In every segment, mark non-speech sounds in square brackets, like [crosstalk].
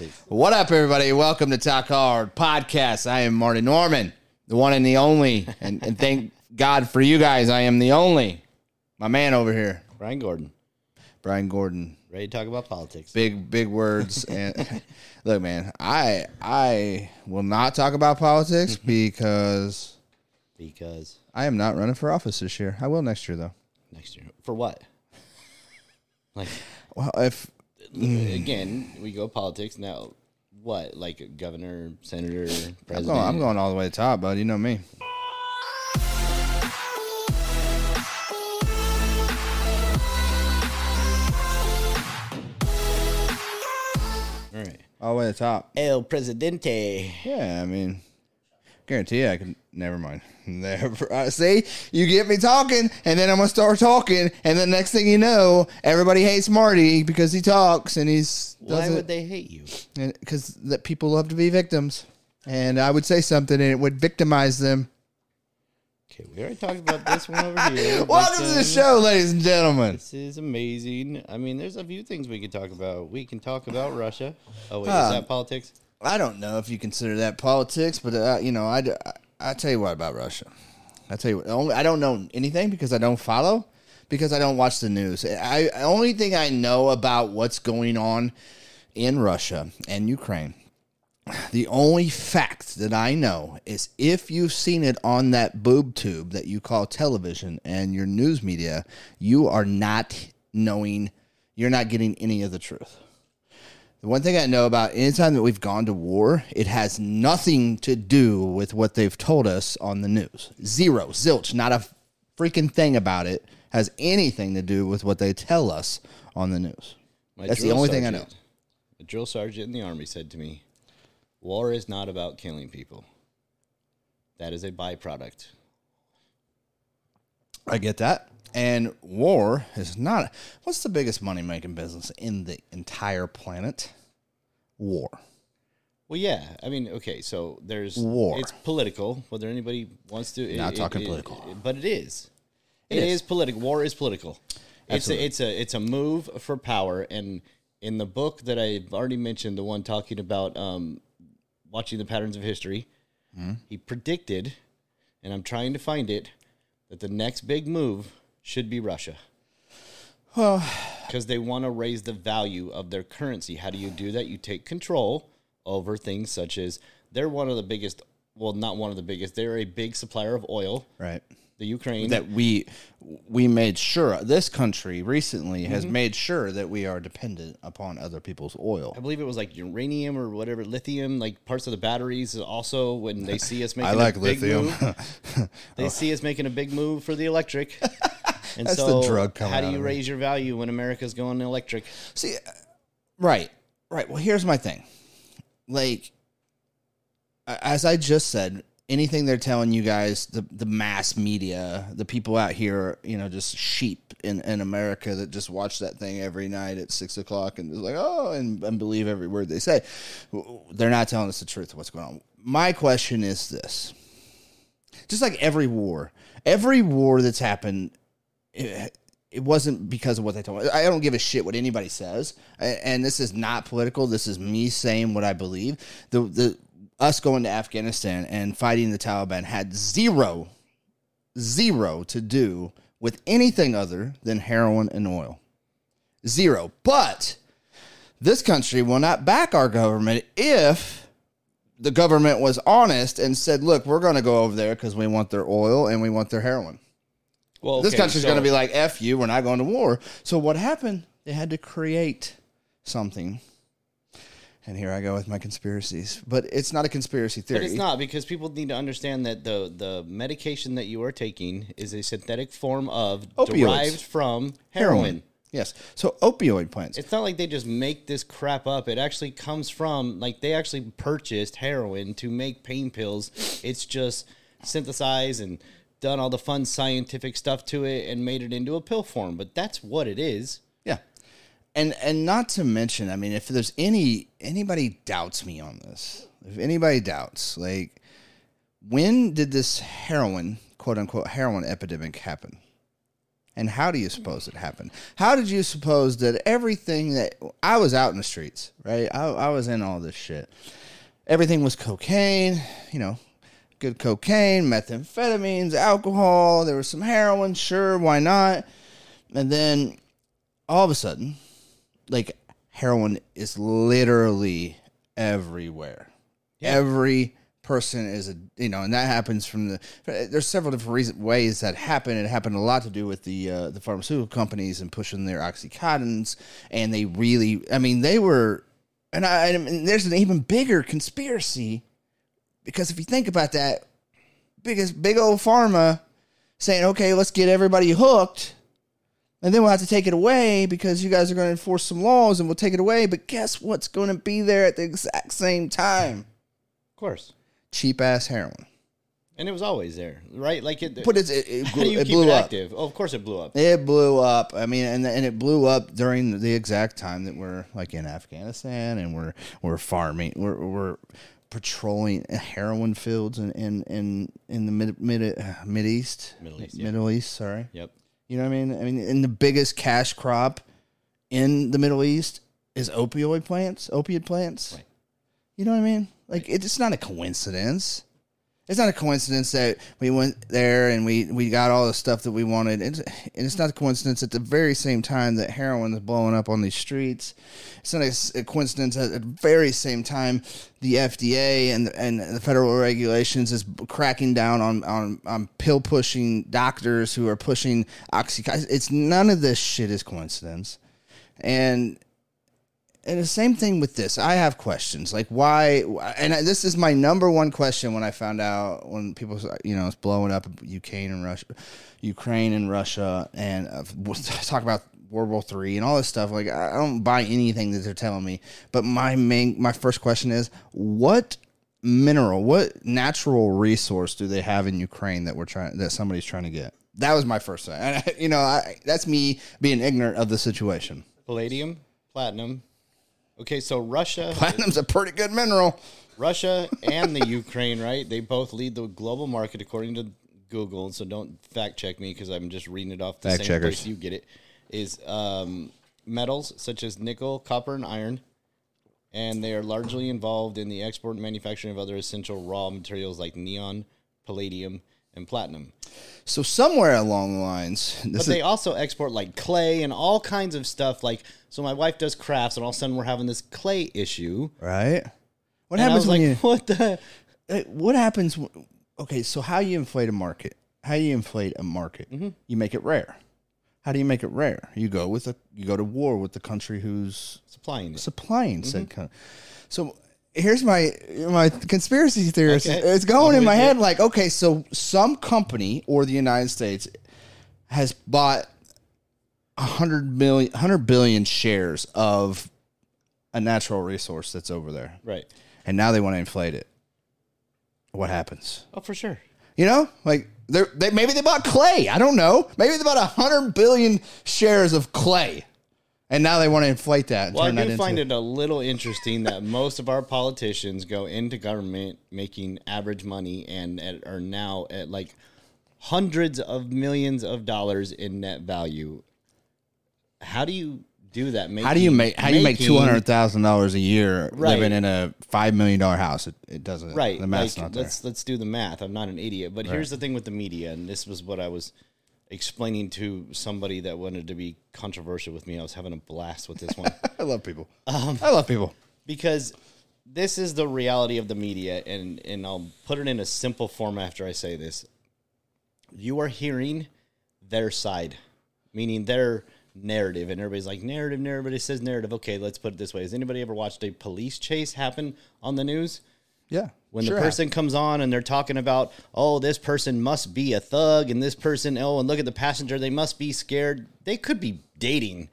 politics. What up, everybody? Welcome to Talk Hard Podcast. I am Marty Norman, the one and the only. And, and thank God for you guys, I am the only. My man over here, Brian Gordon, Brian Gordon. ready to talk about politics. Big, big words. And [laughs] look, man, I I will not talk about politics [laughs] because Because I am not running for office this year. I will next year, though. next year. For what? [laughs] Like, Well, if Mm. again, we go politics now. What? Like governor, senator, I'm president? going, I'm going all the way to top, bud. You know me. All right. All the way to top. El Presidente. Yeah, I mean, guarantee I can. Never mind. [laughs] Never. Uh, see, you get me talking, and then I'm gonna start talking, and the next thing you know, everybody hates Marty because he talks and he's Why would they hate you? because that people love to be victims, and I would say something and it would victimize them. Okay, we already talked about this one over here. Welcome to the show, ladies and gentlemen. This is amazing. I mean, there's a few things we could talk about. We can talk about Russia. Oh wait, Ah. is that politics? I don't know if you consider that politics, but uh, you know, I, I I tell you what about Russia. I tell you what, only I don't know anything because I don't follow because I don't watch the news. I only thing I know about what's going on in Russia and Ukraine. The only fact that I know is if you've seen it on that boob tube that you call television and your news media, you are not knowing, you're not getting any of the truth. The one thing I know about anytime that we've gone to war, it has nothing to do with what they've told us on the news. Zero, zilch, not a freaking thing about it has anything to do with what they tell us on the news. My That's the only thing I know. A drill sergeant in the army said to me, "War is not about killing people. That is a byproduct." I get that. And war is not. What's the biggest money making business in the entire planet? War. Well, yeah. I mean, okay. So there's War. It's political. Whether anybody wants to, Not talking political. but it is. It it is. is. political. War is political. It's a, it's a it's a move for power. And in the book that I've already mentioned, the one talking about um, watching the patterns of history, Hmm? he predicted, and I'm trying to find it, that the next big move should be Russia. [sighs] Well, because they want to raise the value of their currency. How do you do that? You take control over things such as they're one of the biggest, well, not one of the biggest, they're a big supplier of oil, right. the Ukraine. That we we made sure this country recently has Mm-hmm. made sure that we are dependent upon other people's oil. I believe it was like uranium or whatever, lithium, like parts of the batteries. Also, when they see us [laughs] making I like lithium. move, they see us making a big move for the electric. [laughs] And That's the drug coming how do out you of it. raise your value when America's going electric? See, uh, right, right. Well, here's my thing. Like, a- as I just said, anything they're telling you guys, the the mass media, the people out here, you know, just sheep in, in America that just watch that thing every night at six o'clock and is like, oh, and, and believe every word they say. They're not telling us the truth of what's going on. My question is this: just like every war, every war that's happened it, it wasn't because of what they told me. I don't give a shit what anybody says, and this is not political. This is me saying what I believe. The the us going to Afghanistan and fighting the Taliban had zero, zero to do with anything other than heroin and oil. Zero. But this country will not back our government if the government was honest and said, "Look, we're going to go over there because we want their oil and we want their heroin." Well, this okay, country's so- going to be like, F you, we're not going to war. So what happened? They had to create something. And here I go with my conspiracies. But it's not a conspiracy theory. But it's not because people need to understand that the the medication that you are taking is a synthetic form of Opioids. derived from heroin. Yes. So opioid plants. It's not like they just make this crap up. It actually comes from like they actually purchased heroin to make pain pills. It's just synthesized and done all the fun scientific stuff to it and made it into a pill form. But that's what it is. Yeah. And and not to mention, I mean, if there's any anybody doubts me on this, if anybody doubts, like when did this heroin, quote unquote heroin epidemic happen? And how do you suppose it happened? How did you suppose that everything that I was out in the streets, right? I, I was in all this shit. Everything was cocaine, you know, good cocaine, methamphetamines, alcohol. There was some heroin, sure, why not? And then all of a sudden, like heroin is literally everywhere. Every person is a you know, and that happens from the. There's several different reason, ways that happen. It happened a lot to do with the uh, the pharmaceutical companies and pushing their oxycontins, and they really, I mean, they were, and I, and there's an even bigger conspiracy because if you think about that, biggest big old pharma saying, okay, let's get everybody hooked. And then we'll have to take it away because you guys are going to enforce some laws and we'll take it away. But guess what's going to be there at the exact same time? Of course. Cheap ass heroin. And it was always there, right? Like it. But it's, it, it, how do you it keep blew it up. Oh, of course it blew up. It blew up. I mean, and and it blew up during the exact time that we're like in Afghanistan and we're we're farming. We're we're patrolling heroin fields in in in, in the mid mid uh, mid east, Middle East, yeah. Middle East. Sorry. Yep. You know what I mean? I mean, in the biggest cash crop in the Middle East is opioid plants, opiate plants. Right. You know what I mean? Like it's not a coincidence. It's not a coincidence that we went there and we, we got all the stuff that we wanted. And it's not a coincidence at the very same time that heroin is blowing up on these streets. It's not a coincidence at the very same time the FDA and and the federal regulations is cracking down on, on, on pill pushing doctors who are pushing oxycontin. It's none of this shit is coincidence. And and the same thing with this. I have questions like why, and this is my number one question when I found out when people, you know, it's blowing up Ukraine and Russia, Ukraine and Russia, and uh, [laughs] talk about World War Three and all this stuff. Like I don't buy anything that they're telling me. But my main, my first question is, what mineral, what natural resource do they have in Ukraine that we're trying, that somebody's trying to get? That was my first thing. [laughs] You know, I, that's me being ignorant of the situation. Palladium, platinum. Okay, so Russia, [laughs] Platinum's a pretty good mineral. Russia, and the Ukraine, right? They both lead the global market according to Google. So don't fact check me because I'm just reading it off the Fact same checkers. place you get it. Is um, metals such as nickel, copper, and iron, and they are largely involved in the export and manufacturing of other essential raw materials like neon, palladium, and platinum. So somewhere along the lines, this But they also export like clay and all kinds of stuff. Like, so my wife does crafts, and all of a sudden we're having this clay issue. right. What And happens when like, you? [laughs] what the? What happens? Okay, so how you inflate a market? How you inflate a market? Mm-hmm. You make it rare. How do you make it rare? You go with a you go to war with the country who's Supplying it. supplying said kind So here's my my conspiracy theorist. Okay. It's going in my head like, okay, so some company or the United States has bought a hundred million, hundred billion shares of a natural resource that's over there, Right. and now they want to inflate it. What happens? Oh, for sure. You know, like they're, they maybe they bought clay. I don't know. Maybe they bought a hundred billion shares of clay, and now they want to inflate that. And Well, I do into, find it a little interesting that most of our politicians go into government making average money and at, are now at like hundreds of millions of dollars in net value. How do you do that? How do you make how do you make two hundred thousand dollars a year Right. living in a five million dollar house? It, it doesn't. right The math's like, not there. let's let's do the math i'm not an idiot but here's the thing with the media and this was what i was explaining to somebody that wanted to be controversial with me i was having a blast with this one [laughs] I love people. Um, I love people. because this is the reality of the media and and I'll put it in a simple form after I say this. You are hearing their side, meaning their narrative and everybody's like narrative, narrative, everybody says narrative. Okay, let's put it this way. Has anybody ever watched a police chase happen on the news? Yeah. When Sure the person comes on and they're talking about, oh, this person must be a thug, and this person, oh, and look at the passenger, they must be scared. They could be dating.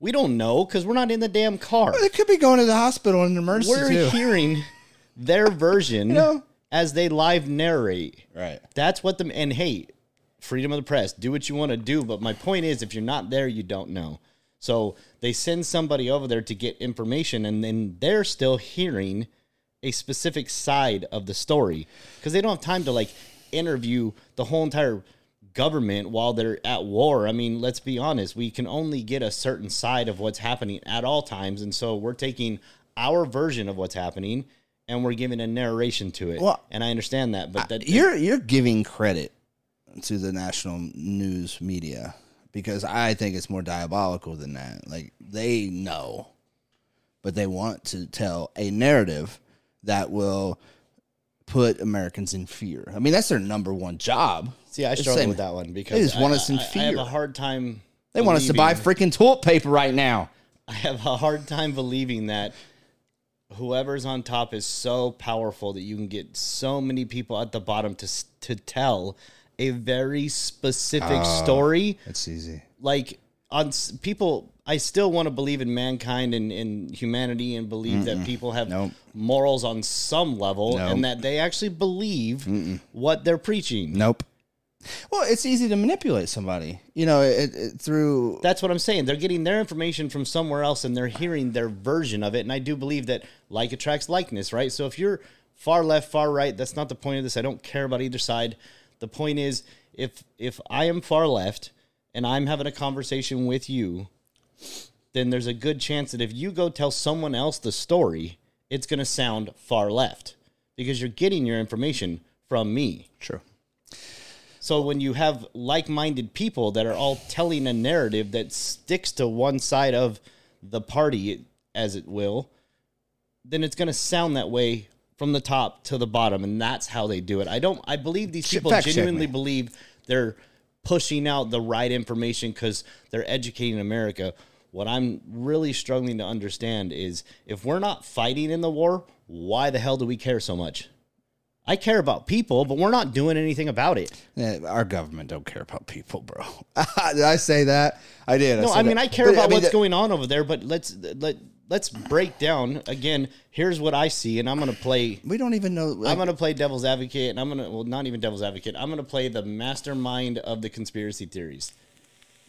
We don't know because we're not in the damn car. They could be going to the hospital in an emergency We're too. hearing their [laughs] version know? as they live narrate. Right. That's what the and hey, freedom of the press. Do what you want to do, but my point is, if you're not there, you don't know. So they send somebody over there to get information, and then they're still hearing a specific side of the story because they don't have time to like interview the whole entire government while they're at war. I mean, let's be honest, we can only get a certain side of what's happening at all times. And so we're taking our version of what's happening and we're giving a narration to it. Well, and I understand that, but that You're you're giving credit to the national news media because I think it's more diabolical than that. Like they know, but they want to tell a narrative that will put Americans in fear. I mean, that's their number one job. see, I struggle with that one because They just want us in I- I have fear. a hard time. They want us to buy freaking toilet paper right now. I have a hard time believing that whoever's on top is so powerful that you can get so many people at the bottom to to tell a very specific Ah. story. That's easy. Like on people, I still want to believe in mankind and, and humanity and believe that people have Nope. morals on some level Nope. and that they actually believe what they're preaching. Nope. Well, it's easy to manipulate somebody, you know, it, it, through That's what I'm saying. They're getting their information from somewhere else and they're hearing their version of it. And I do believe that like attracts likeness, right? So if you're far left, far right, that's not the point of this. I don't care about either side. The point is if if I am far left and I'm having a conversation with you, then there's a good chance that if you go tell someone else the story, it's going to sound far left because you're getting your information from me. True. So when you have like-minded people that are all telling a narrative that sticks to one side of the party as it will, then it's going to sound that way from the top to the bottom and that's how they do it. I don't I believe these people fact genuinely believe they're pushing out the right information cuz they're educating America. What I'm really struggling to understand is if we're not fighting in the war, why the hell do we care so much? I care about people, but we're not doing anything about it. Yeah, our government don't care about people, bro. [laughs] did I say that? I did. No, said I mean that. I care But, about mean, what's that- going on over there, but let's let let's break down again. Here's what I see, and I'm gonna play. We don't even know. Like, I'm gonna play devil's advocate, and I'm gonna well, not even devil's advocate. I'm gonna play the mastermind of the conspiracy theories.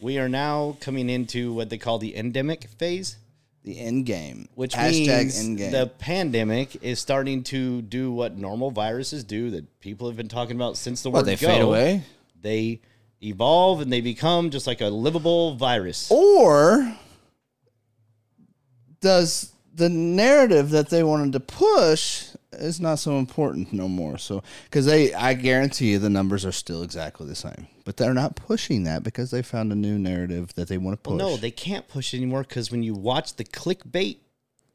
We are now coming into what they call the endemic phase, the end game, which hashtag means end game. the pandemic is starting to do what normal viruses do that people have been talking about since the what word they go. fade away, They evolve and they become just like a livable virus. or does the narrative that they wanted to push is not so important no more? So because they, I guarantee you, the numbers are still exactly the same, but they're not pushing that because they found a new narrative that they want to push. No, they can't push anymore because when you watch the clickbait,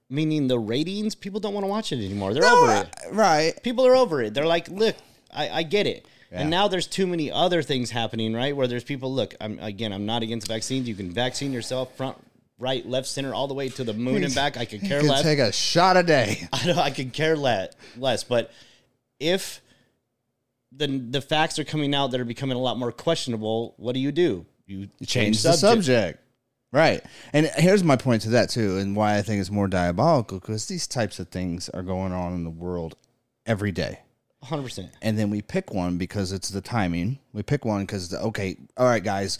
meaning the ratings, people don't want to watch it anymore. They're over it. right? People are over it. They're like, look, I, I get it. And now there's too many other things happening, right? Where there's people, look, I'm again, I'm not against vaccines. You can vaccine yourself front, right, left, center, all the way to the moon and [laughs] back. I could care You less. take a shot a day. [laughs] I don't, I could care less, less. But if the the facts are coming out that are becoming a lot more questionable, what do you do? You, change the subject. Right. And here's my point to that too, and why I think it's more diabolical because these types of things are going on in the world every day. 100%. And then we pick one because it's the timing. We pick one because okay, all right, guys,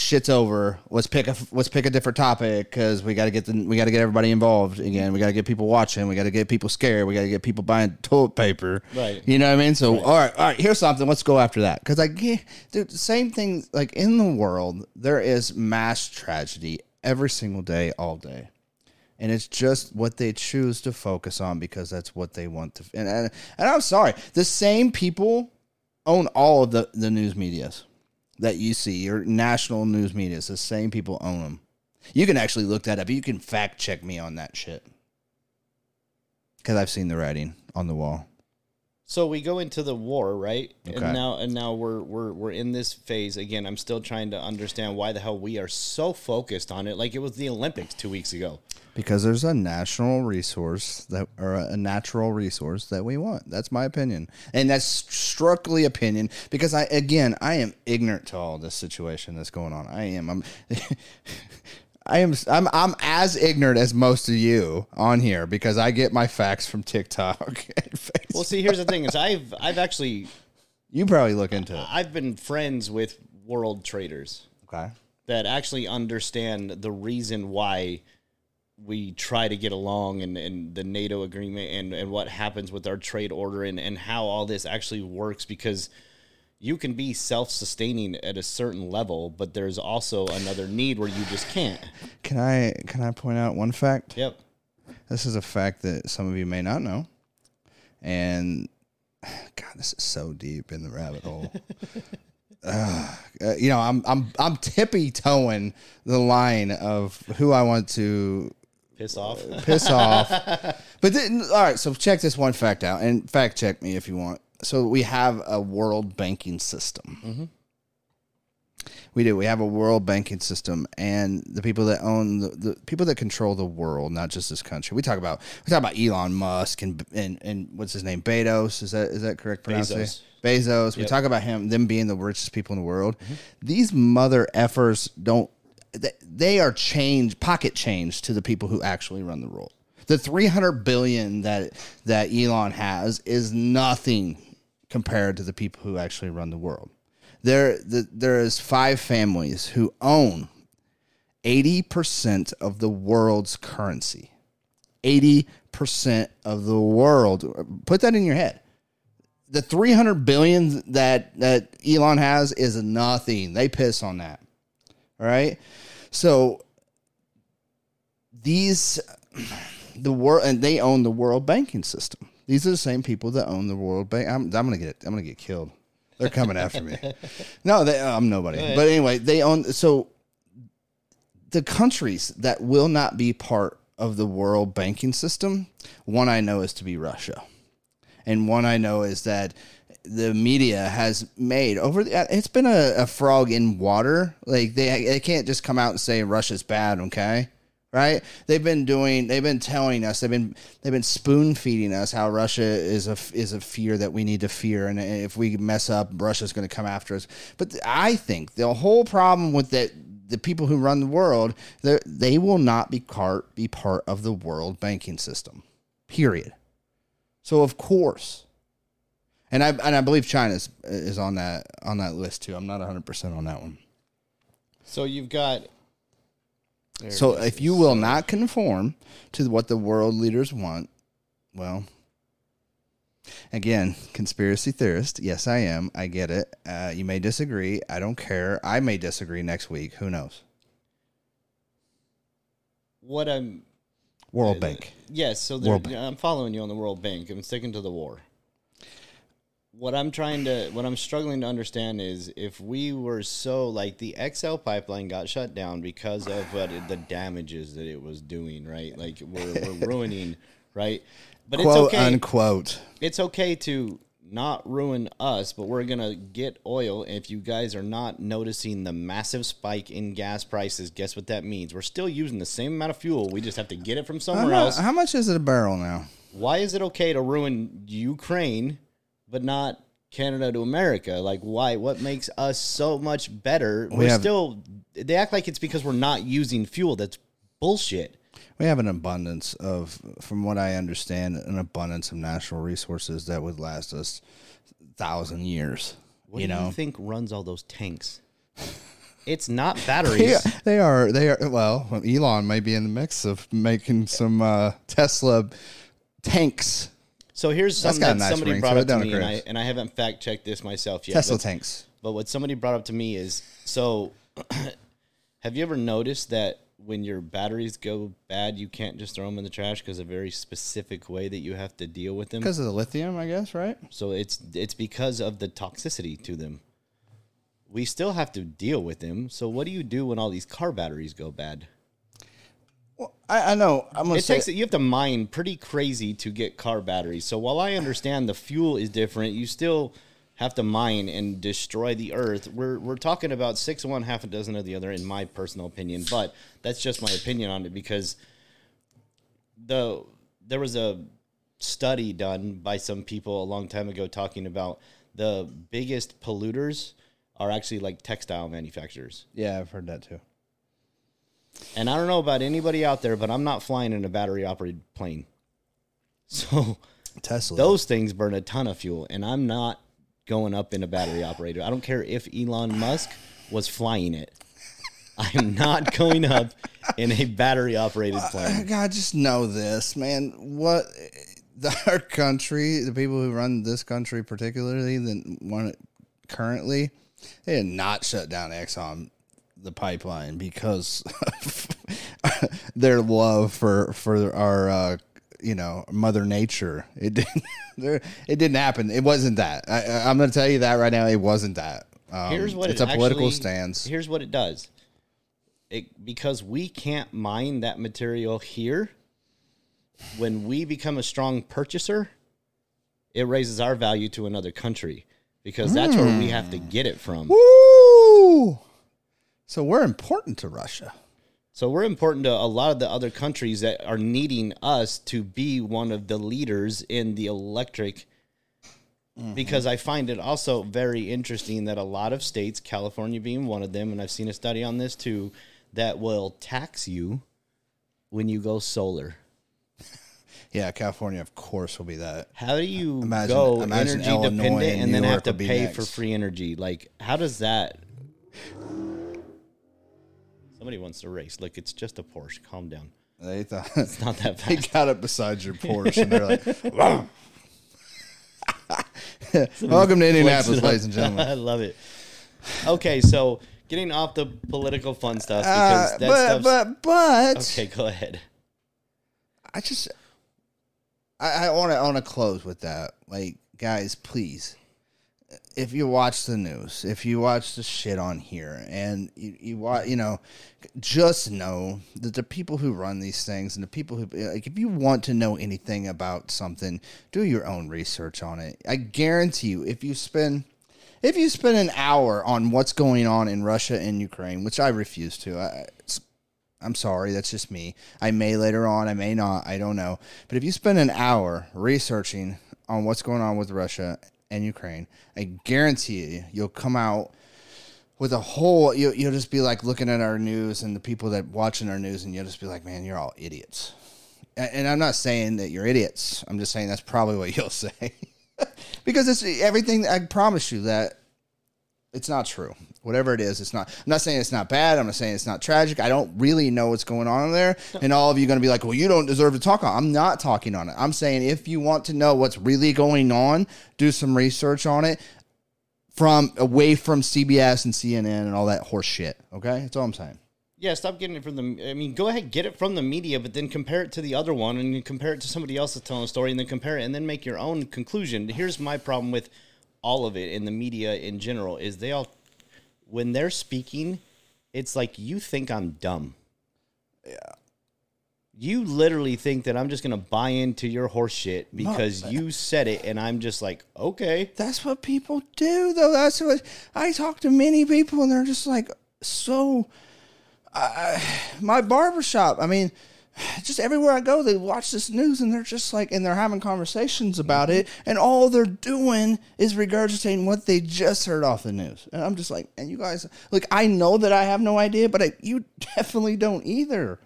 shit's over. Let's pick a let's pick a different topic because we got to get the we got to get everybody involved again. We got to get people watching. We got to get people scared. We got to get people buying toilet paper. Right. You know what I mean? So all right, all right. Here's something. Let's go after that because I get dude. Same thing. Like in the world, there is mass tragedy every single day, all day and it's just what they choose to focus on because that's what they want to. And and, and I'm sorry, the same people own all of the the news media's that you see, your national news media, it's The same people own them. You can actually look that up. You can fact check me on that shit because I've seen the writing on the wall. So we go into the war, right? Okay. And now and now we're we're we're in this phase again. I'm still trying to understand why the hell we are so focused on it like it was the Olympics 2 weeks ago. Because there's a national resource that, or a natural resource that we want. That's my opinion, and that's strictly opinion. Because I, again, I am ignorant to all this situation that's going on. I am. I'm. [laughs] I am. I'm. I'm as ignorant as most of you on here because I get my facts from TikTok. [laughs] And Facebook. Well, see, here's the thing is I've I've actually you probably look into it. I've been friends with world traders Okay. that actually understand the reason why we try to get along and, and the NATO agreement and, and what happens with our trade order and, and how all this actually works because you can be self-sustaining at a certain level, but there's also another need where you just can't. Can I can I point out one fact? Yep. This is a fact that some of you may not know. And God, this is so deep in the rabbit hole. [laughs] Uh, you know, I'm I'm I'm tippy toeing the line of who I want to Piss off. piss off. [laughs] But then, all right, so check this one fact out, and fact check me if you want. So we have a world banking system. Mm-hmm. We do. We have a world banking system, and the people that own the, the people that control the world, not just this country. We talk about we talk about Elon Musk and and and what's his name, Bezos. Is that is that correct pronunciation? Bezos. We Yep. talk about him, them being the richest people in the world. Mm-hmm. These mother effers don't. They, they are change pocket change to the people who actually run the world. The three hundred billion that that Elon has is nothing compared to the people who actually run the world. There, the, there is five families who own eighty percent of the world's currency. Eighty percent of the world. Put that in your head. The three hundred billion that that Elon has is nothing. They piss on that. All right. So these the world and they own the world banking system. These are the same people that own the world bank. I'm, I'm gonna get I'm gonna get killed. They're coming after me. [laughs] No, they, I'm nobody. But anyway, they own so the countries that will not be part of the world banking system. One I know is to be Russia, and one I know is that the media has made over the, it's been a, a frog in water like they they can't just come out and say russia's bad okay right they've been doing they've been telling us they've been they've been spoon feeding us how russia is a is a fear that we need to fear and if we mess up russia's going to come after us but i think the whole problem with that the people who run the world they will not be part be part of the world banking system period so of course and I and I believe China is, is on that on that list too. I'm not 100 percent on that one. So you've got. There So if you will not conform to what the world leaders want, well, again, conspiracy theorist. Yes, I am. I get it. Uh, you may disagree. I don't care. I may disagree next week. Who knows? what I'm World Bank. Yes, so there, World Bank. I'm following you on the World Bank. I'm sticking to the war. What I'm trying to, what I'm struggling to understand is if we were so like the XL pipeline got shut down because of what it- the damages that it was doing, right? Like we're, we're [laughs] ruining, right? But Quote it's okay. unquote. it's okay to not ruin us, but we're gonna get oil. If you guys are not noticing the massive spike in gas prices, guess what that means? We're still using the same amount of fuel. We just have to get it from somewhere else. how much is it a barrel now? Why is it okay to ruin Ukraine, but not Canada to America? Like, why? What makes us so much better? We're have- still. They act like it's because we're not using fuel. That's bullshit. We have an abundance of, from what I understand, an abundance of natural resources that would last us thousand years. What you do know, you think runs all those tanks? [laughs] It's not batteries. Yeah, they are. They are. Well, Elon may be in the mix of making some uh, Tesla tanks, So here's something that nice somebody ring brought up to me, and I, and I haven't fact checked this myself yet. Tesla but, tanks. but what somebody brought up to me is so. [clears throat] have you ever noticed that when your batteries go bad, you can't just throw them in the trash because a very specific way that you have to deal with them. Because of the lithium, I guess, right? So it's it's because of the toxicity to them. We still have to deal with them. So what do you do when all these car batteries go bad? Well, I, I know. I'm gonna It say takes you have to mine pretty crazy to get car batteries. So while I understand the fuel is different, you still have to mine and destroy the earth. We're we're talking about six of one, half a dozen of the other, in my personal opinion. But that's just my opinion on it because the there was a study done by some people a long time ago talking about the biggest polluters are actually like textile manufacturers. yeah, I've heard that too. And I don't know about anybody out there, but I'm not flying in a battery operated plane. [laughs] So Tesla. those things burn a ton of fuel, and I'm not going up in a battery operated. I don't care if Elon Musk was flying it. I'm not [laughs] going up in a battery operated plane. God, just know this, man. What the, our country, the people who run this country, particularly, that want to currently, they did not shut down Exxon the pipeline because [laughs] their love for for our uh, you know Mother Nature. It didn't. [laughs] It didn't happen. It wasn't that. I, I'm going to tell you that right now. It wasn't that. Um, Here's what it's it a political actually- stance. Here's what it does. It because we can't mine that material here. When we become a strong purchaser, it raises our value to another country because that's where we have to Hmm. get it from. Woo! So we're important to Russia. So we're important to a lot of the other countries that are needing us to be one of the leaders in the electric. Mm-hmm. Because I find it also very interesting that a lot of states, California being one of them, and I've seen a study on this too, that will tax you when you go solar. [laughs] Yeah, California, of course, will be that. How do you Imagine- go imagine energy Illinois dependent and and then have to pay next. for free energy? Like, how does that? Somebody wants to race. Look, it's just a Porsche. Calm down. They [laughs] thought It's not that [laughs] they got it beside your [laughs] Porsche, and they're like, "Welcome to Indianapolis, ladies and gentlemen." I love it. Okay, so getting off the political fun stuff Uh, that but but but okay. Go ahead. I just I, I want to I want to close with that. Like, guys, please, if you watch the news, if you watch the shit on here, and you you watch, you know, just know that the people who run these things and the people who like, if you want to know anything about something, do your own research on it. I guarantee you, if you spend if you spend an hour on what's going on in Russia and Ukraine, which I refuse to, I, I'm sorry, that's just me. I may later on, I may not, I don't know. But if you spend an hour researching on what's going on with Russia and Ukraine, I guarantee you, you'll come out with a whole. You, you'll just be like looking at our news and the people that watching our news, and you'll just be like, "Man, you're all idiots." And, and I'm not saying that you're idiots. I'm just saying that's probably what you'll [laughs] say, because it's everything. I promise you that it's not true. Whatever it is, it's not. I'm not saying it's not bad. I'm not saying it's not tragic. I don't really know what's going on there. And all of you are going to be like, well, you don't deserve to talk on. it." I'm not talking on it. I'm saying if you want to know what's really going on, do some research on it from away from CBS and CNN and all that horse shit. Okay, that's all I'm saying. Yeah, stop getting it from the. I mean, go ahead, get it from the media, but then compare it to the other one, and you compare it to somebody else that's telling a story, and then compare it, and then make your own conclusion. Here's my problem with all of it in the media in general: is they all, when they're speaking, it's like you think I'm dumb. Yeah. You literally think that I'm just gonna buy into your horse shit because you said it, and I'm just like, okay. That's what people do, though. That's what I talk to many people, and they're just like so. I my barbershop. I mean, just everywhere I go, they watch this news, and they're just like, and they're having conversations about it, and all they're doing is regurgitating what they just heard off the news. And I'm just like, and you guys, like, I know that I have no idea, but I, you [laughs] definitely don't either.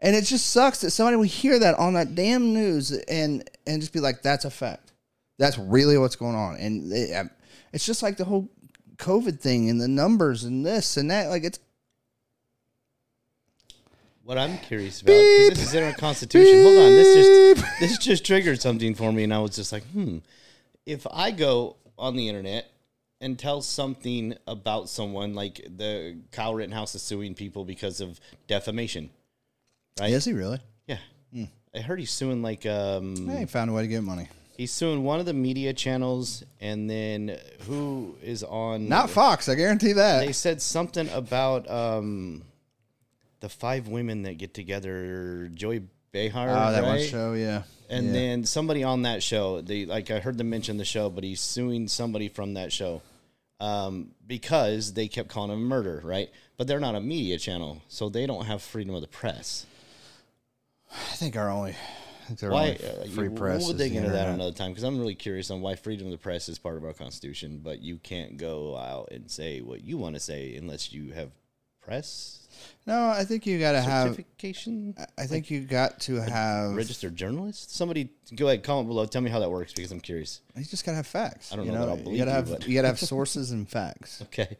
And it just sucks that somebody will hear that on that damn news and and just be like, "That's a fact. That's really what's going on." And it, um, it's just like the whole COVID thing and the numbers and this and that. Like it's What I'm curious about, because this is in our Constitution. Hold on, this just this just triggered something for me, and I was just like, hmm. If I go on the internet and tell something about someone, like the Kyle Rittenhouse is suing people because of defamation, right? is he really? Yeah, I heard he's suing like um, Hey, found a way to get money. he's suing one of the media channels, and then who is on? Not Fox, I guarantee that. they said something about um, the five women that get together, Joy Behar. oh, that one right? show, yeah. And Yeah. then somebody on that show, they like I heard them mention the show, but he's suing somebody from that show um, because they kept calling him murder, right? But they're not a media channel, so they don't have freedom of the press. I think our only, think Why? only Uh, free you- press. We'll dig into that another time because I'm really curious on why freedom of the press is part of our constitution, but you can't go out and say what you want to say unless you have press No, I think you got to have. certification. I think you got to have. registered journalist? Somebody go ahead, comment below. Tell me how that works because I'm curious. You just got to have facts. I don't you know that I'll You believe gotta you, have. but- You got to have [laughs] sources and facts. Okay.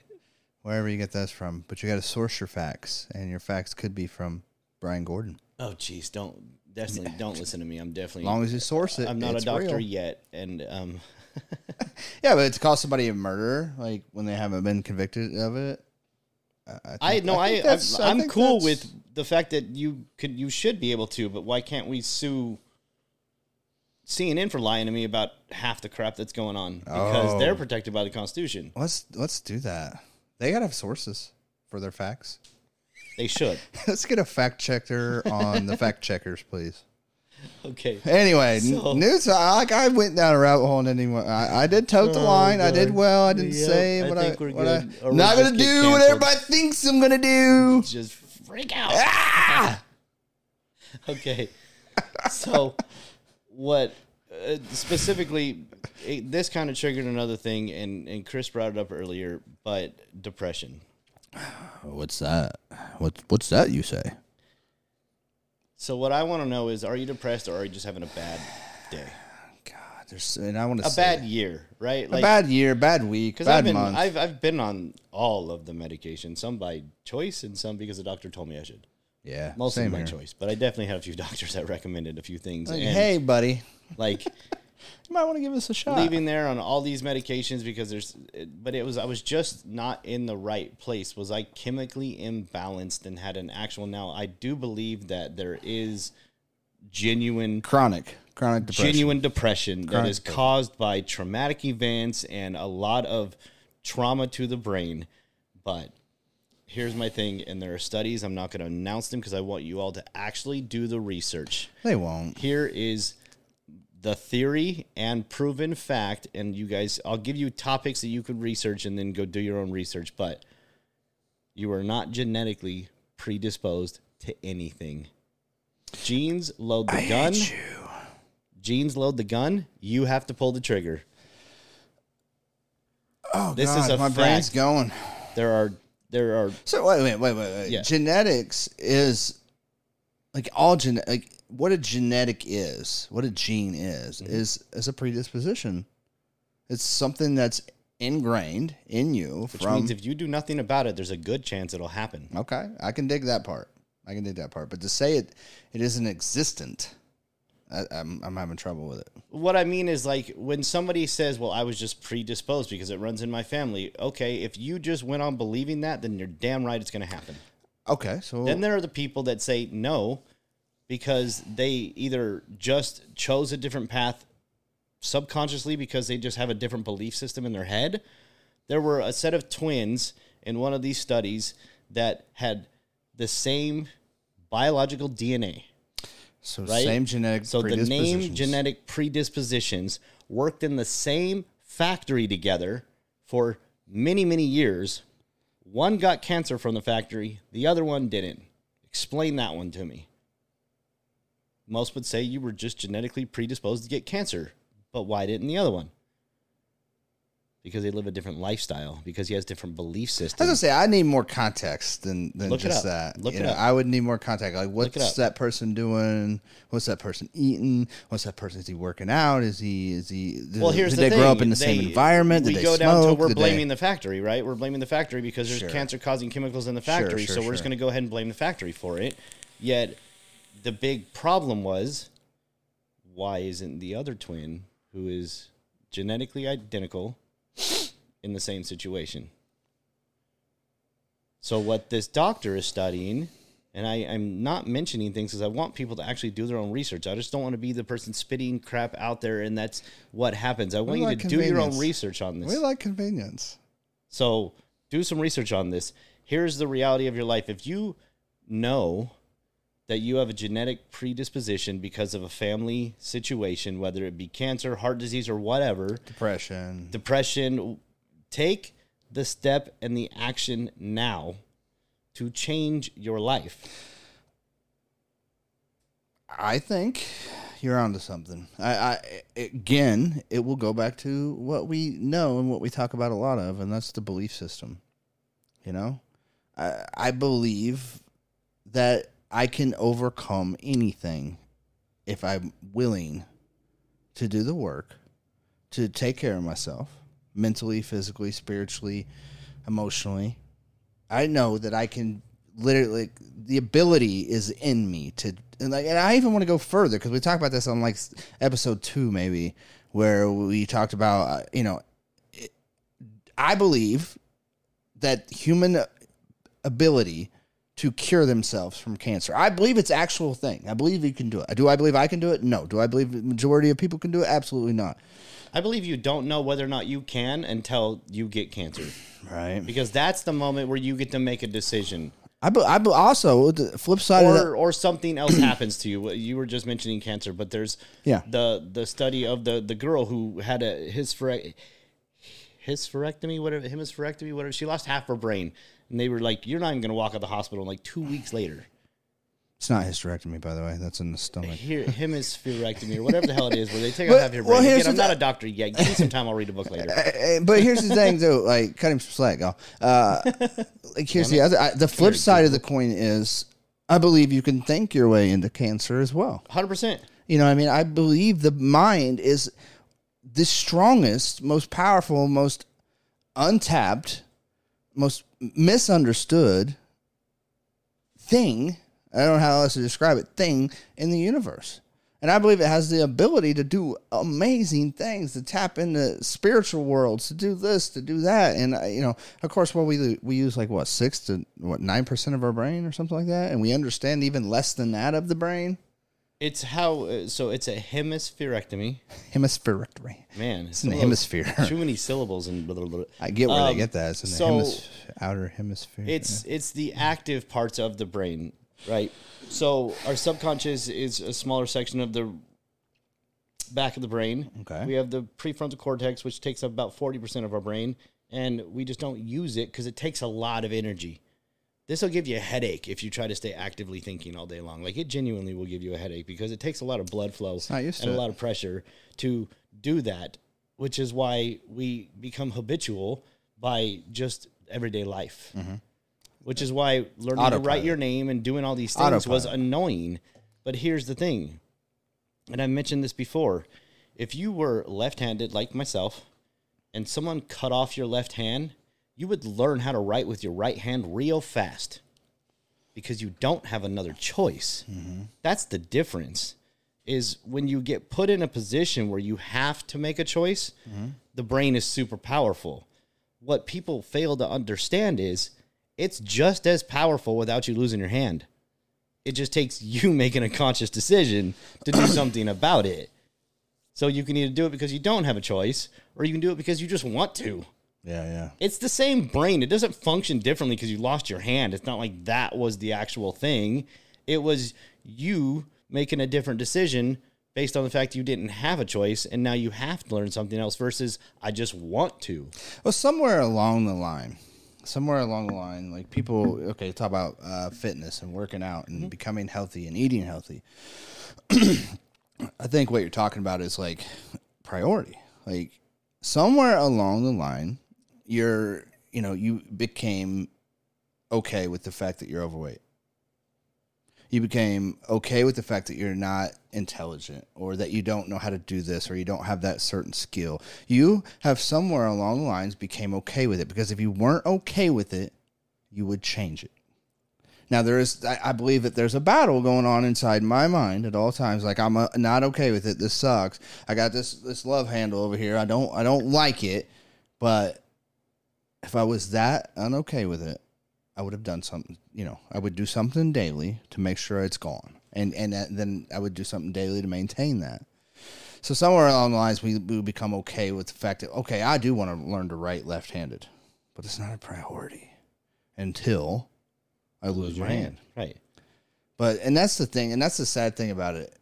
wherever you get those from. But you got to source your facts, and your facts could be from Brian Gordon. Oh, jeez, don't definitely don't [laughs] listen to me. I'm As definitely long as you source it, I'm not a it's doctor real. yet, and um, [laughs] Yeah, but to call somebody a murderer, like when they haven't been convicted of it. I think- no, I, think I, I I'm think cool that's- with the fact that you could, you should be able to, but why can't we sue CNN for lying to me about half the crap that's going on because Oh. they're protected by the Constitution? Let's let's do that. They gotta have sources for their facts. They should. [laughs] Let's get a fact checker on the fact checkers, please. Okay. Anyway, So- news. I, like I went down a rabbit hole and anyway, I, I did tote the Oh, line. I did well. I didn't Yep, say I what think I. we're what good. I not gonna do what everybody thinks I'm gonna do. [laughs] Just freak out. Ah! [laughs] Okay. So, what uh, specifically, it, this kind of triggered another thing, and, and Chris brought it up earlier, but depression. What's that? What What's that? You say? So, what I want to know is are you depressed or are you just having a bad day? God, there's and I want to A bad year, right? a bad year, bad week, bad I've been month. I've I've been on all of the medication, some by choice and some because the doctor told me I should. yeah, Mostly by here. choice, but I definitely had a few [laughs] doctors that recommended a few things. Like, and hey, buddy, like you might want to give this a shot. leaving there on all these medications because there's, but it was I was just not in the right place. Was I chemically imbalanced and had an actual? Now I do believe that there is genuine chronic, chronic depression. genuine depression that Chronic is depression. caused by traumatic events and a lot of trauma to the brain. But here's my thing, and there are studies. I'm not going to announce them because I want you all to actually do the research. They won't. Here is the theory and proven fact, and you guys, I'll give you topics that you could research and then go do your own research. But you are not genetically predisposed to anything. Genes load the gun genes load the gun, you have to pull the trigger. Oh, This God, is a my brain's going. There are there are So wait, wait, wait, wait, wait. Yeah. Genetics is like all gen like what a genetic is, what a gene is, Mm-hmm. is is a predisposition. It's something that's ingrained in you which from. means if you do nothing about it, there's a good chance it'll happen. okay, I can dig that part. I can dig that part. But to say it, it isn't existent. I, I'm I'm having trouble with it. What I mean is like when somebody says, "Well, I was just predisposed because it runs in my family." Okay, if you just went on believing that, then you're damn right it's going to happen. Okay, so Then there are the people that say no because they either just chose a different path subconsciously because they just have a different belief system in their head. There were a set of twins in one of these studies that had the same biological DNA. so right? same genetic. So the name genetic predispositions worked in the same factory together for many, many years. One got cancer from the factory, the other one didn't. Explain that one to me. Most would say you were just genetically predisposed to get cancer, but why didn't the other one? Because they live a different lifestyle, because he has different belief systems. I was gonna say I need more context than than Look it just up. that. Look you it know, up. I would need more context. Like, it what's up. that person doing? What's that person eating? What's that person? Is he working out? Is he? Is he? Did, Well, here's did the they grow up in the same They- environment? Did we they go down to smoke? we're Did they- blaming the factory, right? We're blaming the factory because there's Sure. cancer causing chemicals in the factory. sure, so we're sure. just going to go ahead and blame the factory for it. Yet the big problem was why isn't the other twin who is genetically identical in the same situation? So what this doctor is studying, and I, I'm not mentioning things because I want people to actually do their own research. I just don't want to be the person spitting crap out there, and that's what happens. I want you to do your own research on this. We like convenience. So do some research on this. Here's the reality of your life. If you know that you have a genetic predisposition because of a family situation, whether it be cancer, heart disease, or whatever, Depression. depression, take the step and the action now to change your life. I think you're onto something. I, I again, it will go back to what we know and what we talk about a lot of, and that's the belief system. You know, I, I believe that I can overcome anything if I'm willing to do the work, to take care of myself mentally, physically, spiritually, emotionally. I know that I can literally the ability is in me to and like and I even want to go further because we talked about this on like episode 2 maybe where we talked about uh, you know I believe that human ability to cure themselves from cancer. I believe it's actual thing. I believe you can do it. Do I believe I can do it? No. Do I believe the majority of people can do it? Absolutely not. I believe you don't know whether or not you can until you get cancer, Right. because that's the moment where you get to make a decision, I, be- I be- also the flip side of that. or or something else [clears throat] happens to you. You were just mentioning cancer, but there's Yeah. the the study of the the girl who had a hysphere- hysterectomy, whatever hemispherectomy, whatever. She lost half her brain, and they were like, "You're not even going to walk out of the hospital." Like two weeks later, It's not hysterectomy, by the way. That's in the stomach. here [laughs] hemispherectomy or whatever the hell it is, where they take But- out half your well, brain. here's Again, I'm not a doctor yet. Give me some time. I'll read a book later. [laughs] But here's the thing, though. Like, cut him some slack, y'all. Uh, [laughs] like, here's the other. I, the flip side of the coin is, I believe you can think your way into cancer as well. Hundred percent. You know, what I mean, I believe the mind is the strongest, most powerful, most untapped, most misunderstood thing. I don't know how else to describe it. Thing in the universe. And I believe it has the ability to do amazing things, to tap into spiritual worlds, to do this, to do that, and uh, you know, of course, what we we use like what six to what nine percent of our brain or something like that, and we understand even less than that of the brain. It's how. Uh, so it's a hemispherectomy. Hemispherectomy. Man, It's in the hemisphere. [laughs] Too many syllables and blah, blah, blah. I get where Um, they get that. It's in the so hemis- outer hemisphere. It's it's the active parts of the brain, right? So our subconscious is a smaller section of the back of the brain. Okay. We have the prefrontal cortex, which takes up about forty percent of our brain, and we just don't use it because it takes a lot of energy. This will give you a headache if you try to stay actively thinking all day long. Like it genuinely will give you a headache because it takes a lot of blood flow and a lot of pressure to do that, which is why we become habitual by just everyday life. Which is why learning to write your name and doing all these things was annoying. But here's the thing, and I mentioned this before: if you were left-handed like myself, and someone cut off your left hand, you would learn how to write with your right hand real fast because you don't have another choice. Mm-hmm. That's the difference. Is when you get put in a position where you have to make a choice, mm-hmm. the brain is super powerful. What people fail to understand is it's just as powerful without you losing your hand. It just takes [laughs] you making a conscious decision to do [coughs] something about it. So you can either do it because you don't have a choice, or you can do it because you just want to. Yeah, yeah. It's the same brain. It doesn't function differently because you lost your hand. It's not like that was the actual thing. It was you making a different decision based on the fact you didn't have a choice and now you have to learn something else versus I just want to. Well, somewhere along the line, somewhere along the line, like people, okay, talk about uh, fitness and working out and becoming healthy and eating healthy. [clears throat] I think what you're talking about is like priority. Like somewhere along the line, you're, you know, you became okay with the fact that you're overweight. You became okay with the fact that you're not intelligent or that you don't know how to do this or you don't have that certain skill. You have somewhere along the lines became okay with it because if you weren't okay with it, you would change it. Now there is, I, believe that there's a battle going on inside my mind at all times. Like I'm uh not okay with it. This sucks. I got this this love handle over here. I don't I don't like it. But if I was that unokay with it, I would have done something. You know, I would do something daily to make sure it's gone, and and then I would do something daily to maintain that. So somewhere along the lines, we we become okay with the fact that okay, I do want to learn to write left-handed, but it's not a priority until I lose my hand. Right. But and that's the thing, and that's the sad thing about it.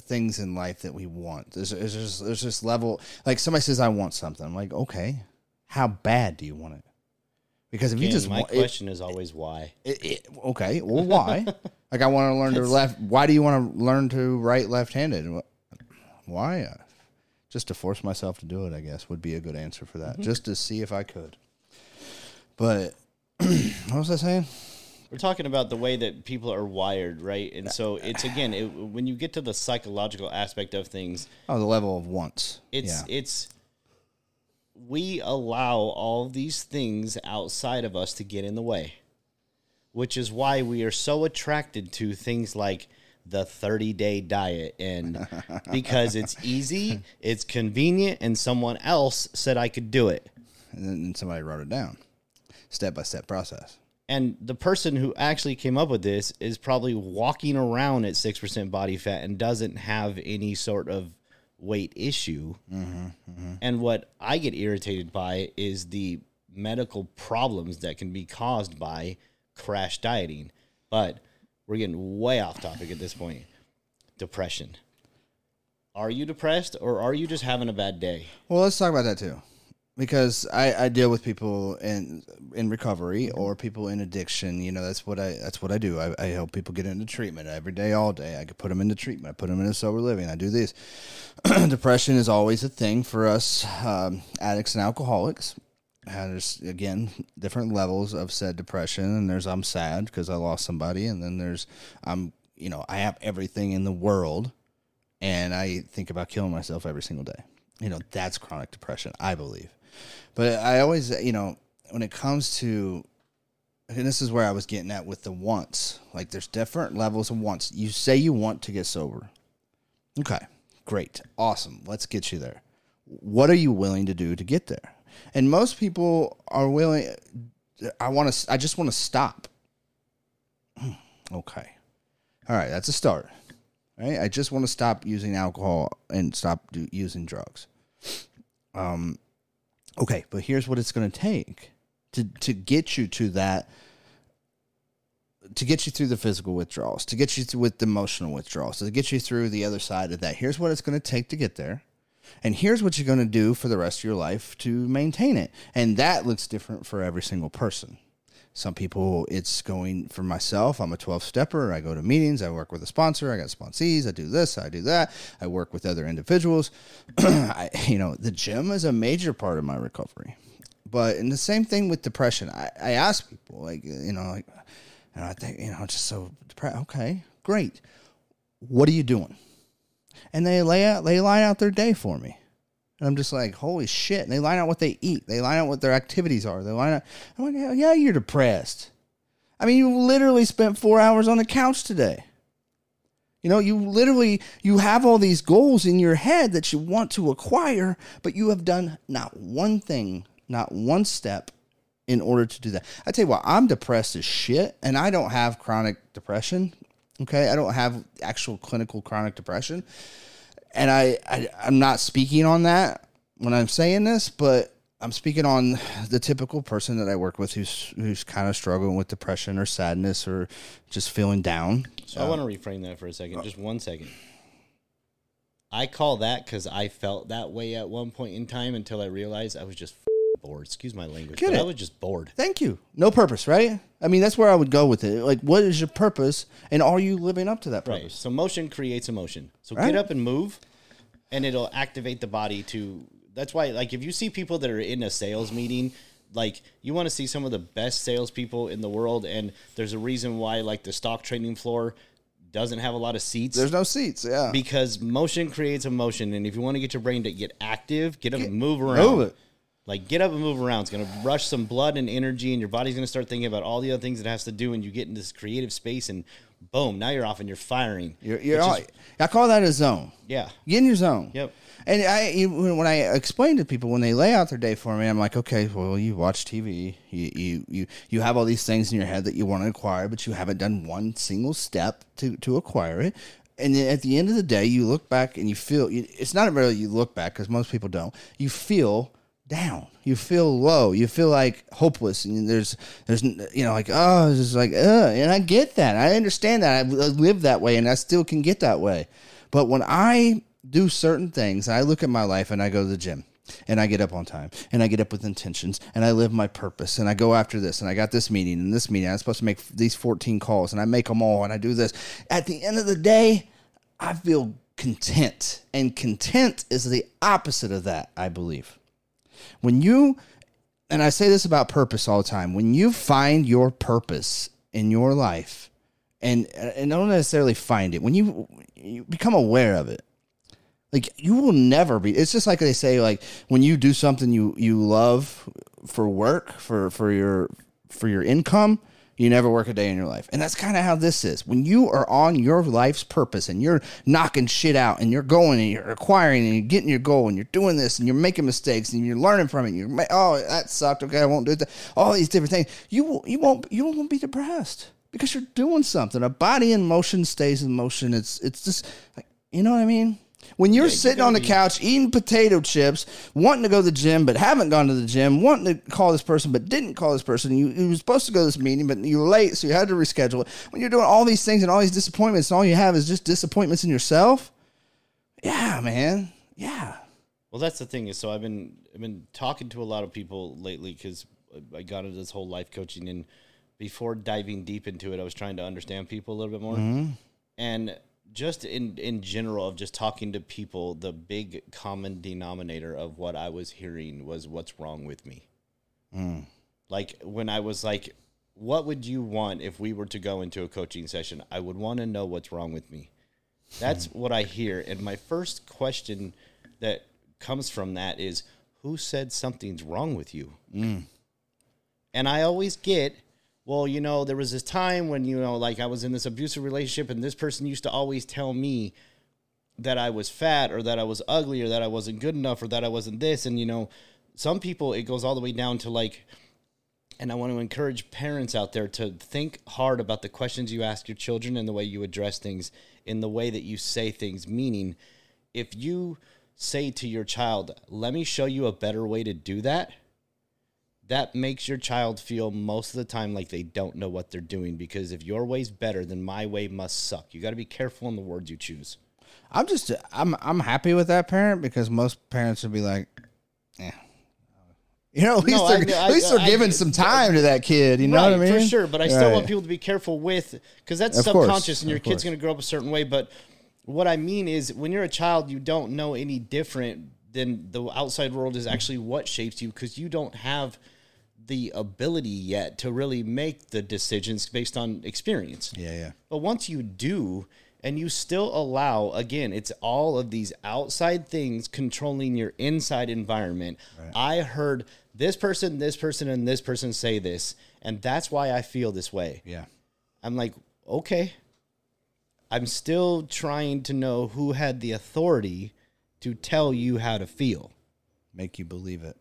Things in life that we want. There's, there's just there's this level. Like somebody says, "I want something." I'm like, okay, how bad do you want it? Because if you just my want it, question is always why. it, it, okay, well, why? [laughs] like I want to learn to left. Why do you want to learn to write left-handed? Why? Just to force myself to do it, I guess would be a good answer for that. Mm-hmm. Just to see if I could. But [clears throat] what was I saying? We're talking about the way that people are wired, right? And so [sighs] it's again, it, when you get to the psychological aspect of things, Oh, the level of wants. it's yeah. it's we allow all these things outside of us to get in the way which is why we are so attracted to things like the 30 day diet and [laughs] because it's easy it's convenient and someone else said i could do it and then somebody wrote it down, step by step process. And the person who actually came up with this is probably walking around at 6% body fat and doesn't have any sort of weight issue. Mm-hmm, mm-hmm. And what I get irritated by is the medical problems that can be caused by crash dieting. But we're getting way off topic at this point. Depression. Are you depressed or are you just having a bad day? Well, let's talk about that too, because I, I deal with people in in recovery or people in addiction. You know, that's what I that's what I do. I, I help people get into treatment every day, all day. I could put them into treatment. I put them into sober living. I do this. [clears throat] Depression is always a thing for us um, addicts and alcoholics. And there's again different levels of said depression, and there's I'm sad because I lost somebody, and then there's I'm you know I have everything in the world and I think about killing myself every single day. You know, that's chronic depression, I believe. But I always, you know, when it comes to, and this is where I was getting at with the wants, like there's different levels of wants. You say you want to get sober. Okay, great, awesome. Let's get you there. What are you willing to do to get there? And most people are willing, I want to, I just want to stop. Okay. All right, that's a start right? I just want to stop using alcohol and stop do, using drugs. Um, okay, but here's what it's going to take to to get you to that. To get you through the physical withdrawals, to get you through with the emotional withdrawals, to get you through the other side of that. Here's what it's going to take to get there. And here's what you're going to do for the rest of your life to maintain it. And that looks different for every single person. Some people, it's going for myself. I'm a 12 stepper. I go to meetings. I work with a sponsor. I got sponsees. I do this. I do that. I work with other individuals. [clears throat] I, you know, the gym is a major part of my recovery. But in the same thing with depression, I, I ask people, like, you know, like, and I think, you know, just so depressed. Okay, great. What are you doing? And they lay out, they line out their day for me. And I'm just like, holy shit. And they line out what they eat. They line out what their activities are. They line out, I'm like, yeah, you're depressed. I mean, you literally spent four hours on the couch today. You know, you literally you have all these goals in your head that you want to acquire, but you have done not one thing, not one step in order to do that. I tell you what, I'm depressed as shit, and I don't have chronic depression. Okay, I don't have actual clinical chronic depression and I, I I'm not speaking on that when I'm saying this, but I'm speaking on the typical person that I work with who's who's kind of struggling with depression or sadness or just feeling down. So I want to reframe that for a second, just one second. I call that because I felt that way at one point in time until I realized I was just bored. Excuse my language, Get but I was just bored. Thank you. No purpose, right? I mean, that's where I would go with it. Like, what is your purpose, and are you living up to that Right. purpose? So motion creates emotion. So Right. get up and move, and it'll activate the body to. That's why, like, if you see people that are in a sales meeting, like, you want to see some of the best salespeople in the world, and there's a reason why, like, the stock trading floor doesn't have a lot of seats. There's no seats. Yeah. because motion creates emotion, and if you want to get your brain to get active, get up and move around. Move it. Like get up and move around. It's gonna rush some blood and energy, and your body's gonna start thinking about all the other things it has to do, and you get in this creative space, and boom, now you're off and you're firing. You're, you're all, is- I call that a zone. yeah, Get in your zone. Yep. And I, when I explain to people when they lay out their day for me, I'm like, okay, well, you watch TV, you you you, you have all these things in your head that you want to acquire, but you haven't done one single step to to acquire it. And then at the end of the day, you look back and you feel it's not really you look back because most people don't. You feel down. You feel low. You feel like hopeless. And there's there's you know like oh it's just like uh and I get that. I understand that. I live that way and I still can get that way. But when I do certain things, I look at my life and I go to the gym and I get up on time and I get up with intentions and I live my purpose and I go after this and I got this meeting and this meeting. I'm supposed to make these 14 calls and I make them all and I do this. At the end of the day, I feel content. And content is the opposite of that, I believe. When you, and I say this about purpose all the time, when you find your purpose in your life, and and don't necessarily find it, when you you become aware of it, like you will never be. It's just like they say, like when you do something you you love for work for for your for your income, you never work a day in your life. And that's kind of how this is. When you are on your life's purpose and you're knocking shit out and you're going and you're acquiring and you're getting your goal and you're doing this and you're making mistakes and you're learning from it. You're oh that sucked. Okay, I won't do that. All these different things. You will, you won't you won't be depressed because you're doing something. A body in motion stays in motion. It's it's just like you know what I mean. When you're sitting on the couch eating potato chips, wanting to go to the gym but haven't gone to the gym, wanting to call this person but didn't call this person, you, you were supposed to go to this meeting but you were late, so you had to reschedule it. When you're doing all these things and all these disappointments, and all you have is just disappointments in yourself. Yeah, man. Yeah. Well, that's the thing is, so I've been I've been talking to a lot of people lately because I got into this whole life coaching, and before diving deep into it, I was trying to understand people a little bit more, mm-hmm. and just in in general of just talking to people, the big common denominator of what I was hearing was what's wrong with me. Mm. Like when I was like, what would you want if we were to go into a coaching session? I would want to know what's wrong with me. That's mm. what I hear. And my first question that comes from that is who said something's wrong with you? Mm. And I always get, well, you know, there was this time when, you know, like I was in this abusive relationship and this person used to always tell me that I was fat or that I was ugly or that I wasn't good enough or that I wasn't this. And, you know, some people, it goes all the way down to like, and I want to encourage parents out there to think hard about the questions you ask your children and the way you address things in the way that you say things. Meaning, if you say to your child, let me show you a better way to do that, that makes your child feel most of the time like they don't know what they're doing because if your way's better, then my way must suck. You got to be careful in the words you choose. I'm just I'm I'm happy with that parent because most parents would be like, yeah. You know, at least No, they're, I- at least they're I- giving some time to that kid. You know what I mean? For sure, but I still Right. want people to be careful with because that's Of course, subconscious, and your kid's going to grow up a certain way. But what I mean is, when you're a child, you don't know any different than the outside world is actually what shapes you because you don't have the ability yet to really make the decisions based on experience. Yeah, yeah. But once you do, and you still allow, again, it's all of these outside things controlling your inside environment. I heard this person, this person, and this person say this, and that's why I feel this way. Yeah. I'm like, okay. I'm still trying to know who had the authority to tell you how to feel, Make you believe it.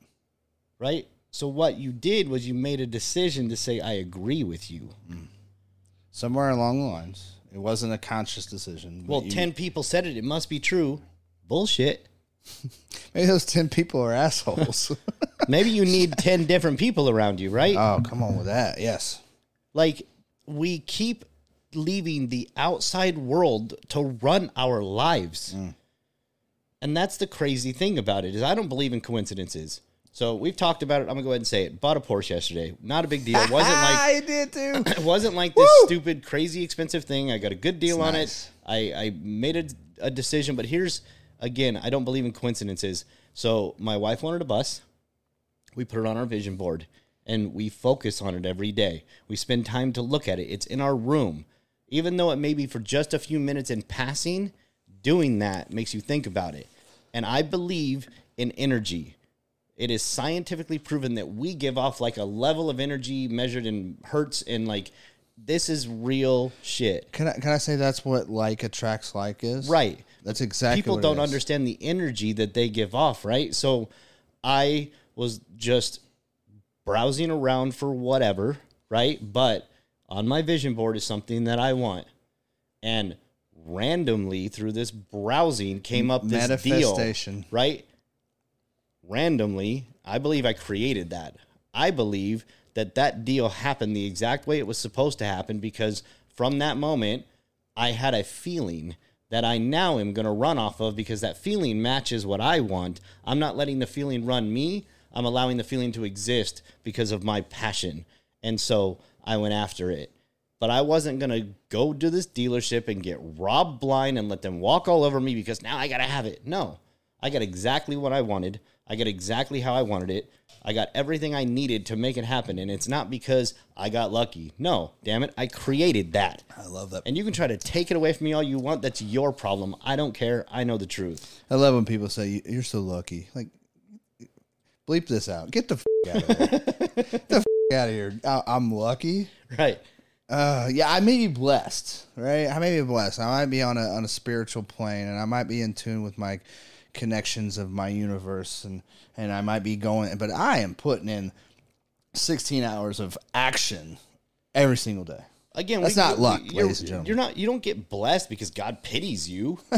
right? So what you did was you made a decision to say, I agree with you. Mm. Somewhere along the lines, it wasn't a conscious decision. Well, you- 10 people said it. It must be true. Bullshit. [laughs] maybe those ten people are assholes. [laughs] Maybe you need [laughs] 10 different people around you, right? oh, come on with that. Yes. like we keep leaving the outside world to run our lives. Mm. And that's the crazy thing about it is I don't believe in coincidences. So we've talked about it. I'm gonna go ahead and say it. Bought a Porsche yesterday. Not a big deal. It wasn't [laughs] like I did too. [laughs] it wasn't like this Woo! stupid, crazy expensive thing. I got a good deal on nice. it. I, I made a, a decision, but here's again, I don't believe in coincidences. So my wife wanted a bus. We put it on our vision board and we focus on it every day. We spend time to look at it. It's in our room. Even though it may be for just a few minutes in passing, doing that makes you think about it. And I believe in energy. It is scientifically proven that we give off like a level of energy measured in hertz and like this is real shit. Can I can I say that's what like attracts like is? Right. That's exactly. People what don't is. understand the energy that they give off, right? So I was just browsing around for whatever, right? But on my vision board is something that I want. And randomly through this browsing came up this deal, Manifestation. right? Randomly, I believe I created that. I believe that that deal happened the exact way it was supposed to happen because from that moment, I had a feeling that I now am going to run off of because that feeling matches what I want. I'm not letting the feeling run me. I'm allowing the feeling to exist because of my passion. And so I went after it. But I wasn't going to go to this dealership and get robbed blind and let them walk all over me because now I got to have it. No, I got exactly what I wanted. I got exactly how I wanted it. I got everything I needed to make it happen. And it's not because I got lucky. No, damn it. I created that. I love that. And you can try to take it away from me all you want. That's your problem. I don't care. I know the truth. I love when people say "You- you're so lucky. Like, bleep this out. Get the f- out of there. [laughs] the f- out of here. I, I'm lucky. Right. Uh, yeah, I may be blessed, right? I may be blessed. I might be on a on a spiritual plane, and I might be in tune with my connections of my universe, and and I might be going. But I am putting in 16 hours of action every single day. Again, That's we- not luck, you're, ladies and gentlemen. You're not. You don't get blessed because God pities you. [laughs]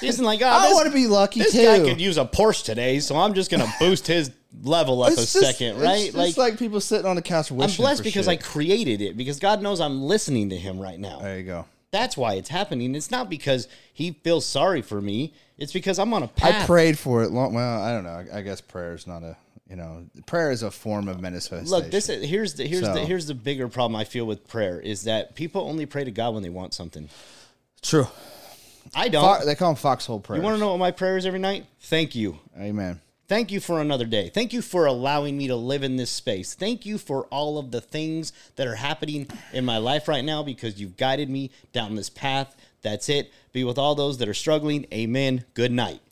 Isn't like oh, I this, want to be lucky this too. guy could use a Porsche today, so I'm just gonna boost his level up a just- second, it's right? just Like, like people sitting on the couch I'm blessed because shit. I created it. Because God knows I'm listening to Him right now. There you go. That's why it's happening. It's not because He feels sorry for me. It's because I'm on a path. I prayed for it long. Well, I don't know. I, I guess prayer is not a you know prayer is a form of manifestation. Look, this is, here's the here's the here's the bigger problem I feel with prayer is that people only pray to God when they want something. true. I don't. Fo- they call them foxhole prayers. you want to know what my prayer is every night? Thank you. Amen. Thank you for another day. Thank you for allowing me to live in this space. Thank you for all of the things that are happening in my life right now because you've guided me down this path. That's it. Be with all those that are struggling. Amen. Good night.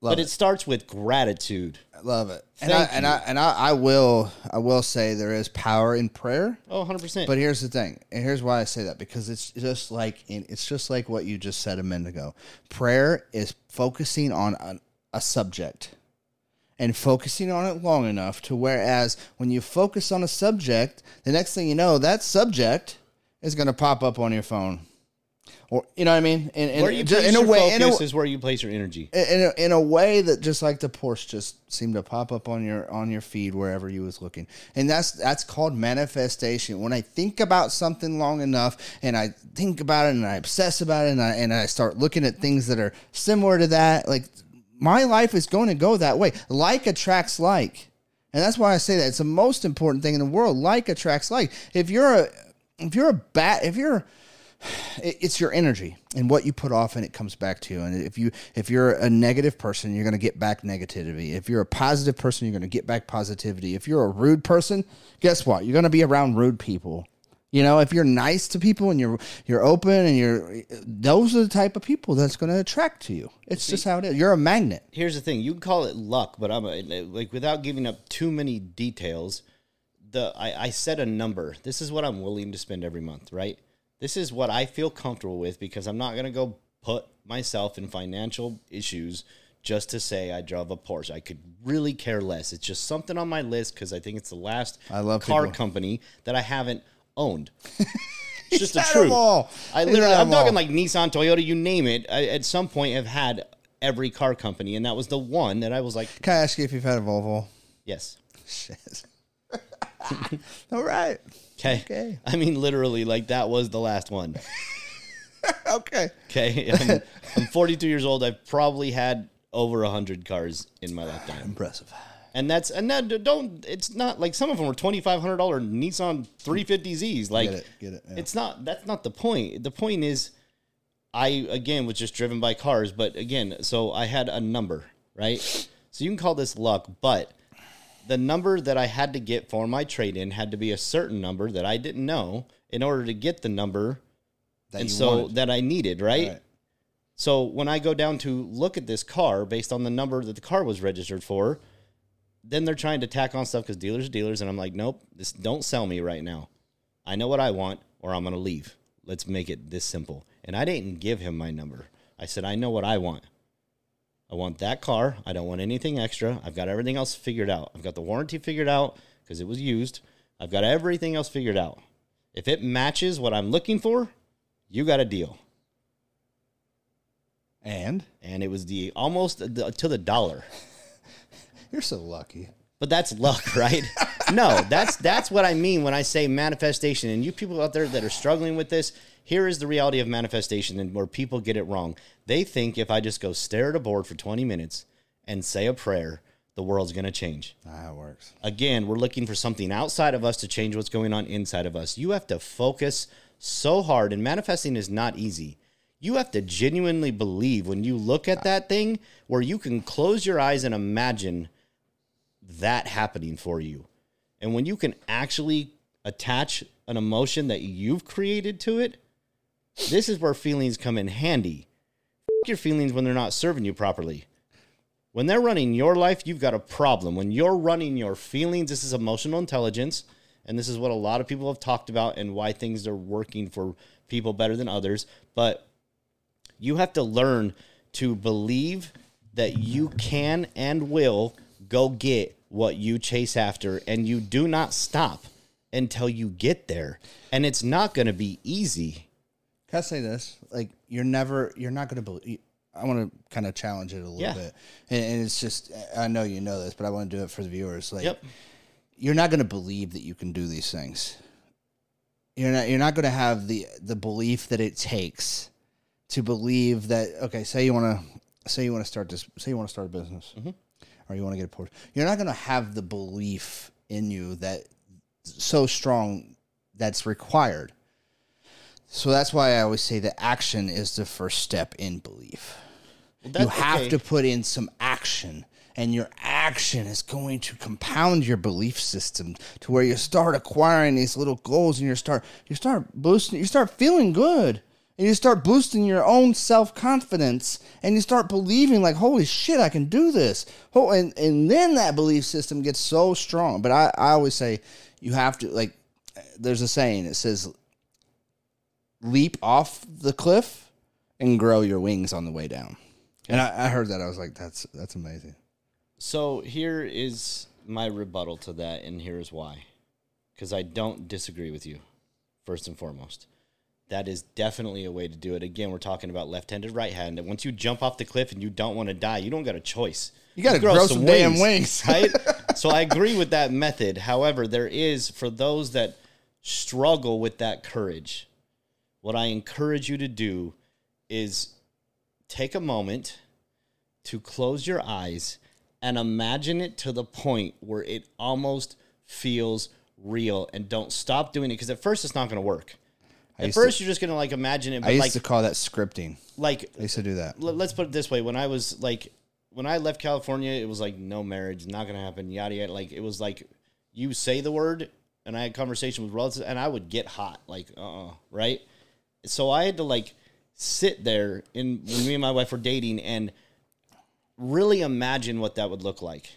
Love but it starts with gratitude. I love it. And I, Thank and. I and I, I will I will say there is power in prayer. Oh, 100%. But here's the thing, and here's why I say that because it's just like in, it's just like what you just said a minute ago. Prayer is focusing on a, a subject and focusing on it long enough to whereas when you focus on a subject, the next thing you know, that subject is going to pop up on your phone, or you know what I mean? In, in, where you place in a way, in a, focus is where you place your energy. in a, in a way that just like the Porsche just seemed to pop up on your on your feed wherever you was looking, and that's that's called manifestation. When I think about something long enough, and I think about it, and I obsess about it, and I and I start looking at things that are similar to that, like my life is going to go that way. Like attracts like, and that's why I say that it's the most important thing in the world. Like attracts like. If you're a if you're a bat, if you're [sighs] it's your energy and what you put off and it comes back to you and if you if you're a negative person you're going to get back negativity if you're a positive person you're going to get back positivity if you're a rude person guess what you're going to be around rude people you know if you're nice to people and you're you're open and you're those are the type of people that's going to attract to you. It's just how it is. You're a magnet. Here's the thing. You can call it luck but i'm a, like without giving up too many details the I, I set a number. This is what i'm willing to spend every month right? This is what i feel comfortable with because i'm not going to go put myself in financial issues just to say i drove a porsche. I could really care less. It's just something on my list because i think it's the last I love car people. company that i haven't owned. [laughs] It's just the truth. i literally I'm talking like nissan toyota you name it. I, at some point have had every car company and that was the one that i was like can i ask you if you've had a volvo? Yes. Shit. [laughs] All right. Okay. Okay. i mean literally like that was the last one. [laughs] Okay. Okay. I'm, I'm 42 years old. I've probably had over 100 cars in my lifetime. Impressive and that's and that don't it's not like some of them were $2500 nissan 350zs like get it get it yeah. it's not that's not the point the point is i again was just driven by cars but again so i had a number right so you can call this luck but the number that i had to get for my trade-in had to be a certain number that i didn't know in order to get the number that and so wanted. that i needed right? Right. so when i go down to look at this car based on the number that the car was registered for then they're trying to tack on stuff because dealers are dealers and i'm like nope this don't sell me right now I know what I want, or I'm going to leave. Let's make it this simple. And I didn't give him my number. I said, I know what I want. I want that car. I don't want anything extra. I've got everything else figured out. I've got the warranty figured out because it was used. I've got everything else figured out. If it matches what I'm looking for, you got a deal. and And it was the almost the, to the dollar. You're so lucky But that's luck, [laughs] right? no, that's that's what I mean when I say manifestation. And you people out there that are struggling with this, here is the reality of manifestation and where people get it wrong. They think if I just go stare at a board for 20 minutes and say a prayer, the world's going to change. It works. Again, we're looking for something outside of us to change what's going on inside of us. You have to focus so hard, and manifesting is not easy. You have to genuinely believe when you look at that thing where you can close your eyes and imagine that happening for you. And when you can actually attach an emotion that you've created to it, this is where feelings come in handy. F- your feelings when they're not serving you properly. When they're running your life, you've got a problem. When you're running your feelings, this is emotional intelligence. And this is what a lot of people have talked about and why things are working for people better than others. But you have to learn to believe that you can and will go get what you chase after. And you do not stop until you get there. And it's not going to be easy. Can I say this? Like, you're never, you're not going to believe. I want to kind of challenge it a little Yeah. bit, and, and it's just, I know you know this, but I want to do it for the viewers. Like, Yep. you're not going to believe that you can do these things. You're not, you're not going to have the the belief that it takes to believe that. Okay, say you want to, say you want to start this, say you want to start a business, mm-hmm. Or you want to get a port. You're not going to have the belief in you that so strong that's required. So that's why I always say that action is the first step in belief. you have okay. to put in some action, and your action is going to compound your belief system to where you start acquiring these little goals, and you start you start boosting, you start feeling good, and you start boosting your own self confidence, and you start believing like, holy shit, I can do this. Oh, and and then that belief system gets so strong. But I I always say you have to like. There's a saying. It says leap off the cliff and grow your wings on the way down. And I, I heard that. I was like, that's that's amazing. So here is my rebuttal to that, and here's why. Because I don't disagree with you, first and foremost. That is definitely a way to do it. Again, we're talking about left-handed, right-handed. Once you jump off the cliff and you don't want to die, you don't got a choice. You gotta grow some damn wings. [laughs] right? [laughs] so I agree with that method. However, there is for those that struggle with that courage. What I encourage you to do is take a moment to close your eyes and imagine it to the point where it almost feels real and don't stop doing it because at first it's not going to work. At first you're just going to like imagine it I used like to call that scripting. like I used to do that. let- let's put it this way when I was like when I left California it was like no marriage not going to happen yada yada like it was like you say the word and I had conversation with relatives and I would get hot like uh-uh right so I had to like sit there in when me and my wife were dating and really imagine what that would look like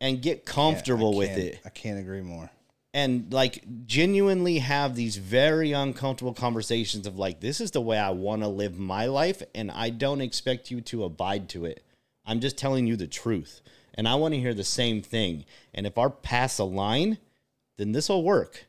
and get comfortable I with it I can't agree more. And like genuinely have these very uncomfortable conversations of like this is the way I want to live my life and I don't expect you to abide to it. I'm just telling you the truth. And I want to hear the same thing. And if our paths align, then this will work.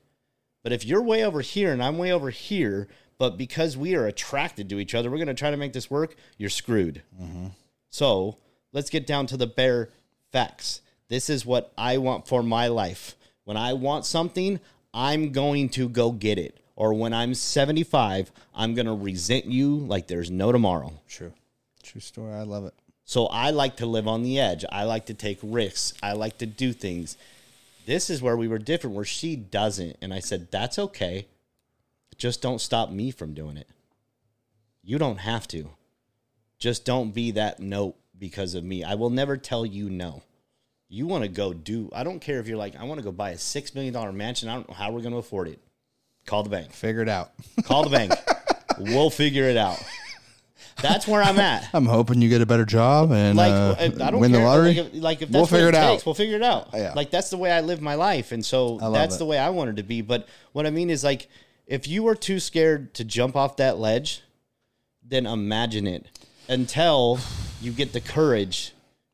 But if you're way over here and I'm way over here, but because we are attracted to each other, we're going to try to make this work, you're screwed. Mm-hmm. So let's get down to the bare facts. This is what I want for my life. When I want something, I'm going to go get it. Or when I'm 75, I'm going to resent you like there's no tomorrow. True. True story. I love it. So I like to live on the edge. I like to take risks. I like to do things. This is where we were different, where she doesn't. And I said, that's okay. Just don't stop me from doing it. You don't have to. Just don't be that note because of me. I will never tell you no. You want to go do, I don't care if you're like, I want to go buy a $6 million mansion. I don't know how we're going to afford it. Call the bank. Figure it out. Call the bank. [laughs] we'll figure it out. That's where I'm at I'm hoping you get a better job and like uh, I don't win care. the lottery. Like if, like if that's We'll figure it it out. takes, we'll figure it out. Yeah. Like that's the way I live my life, and so that's it. the way I wanted to be. But what I mean is like, if you were too scared to jump off that ledge, then imagine it until you get the courage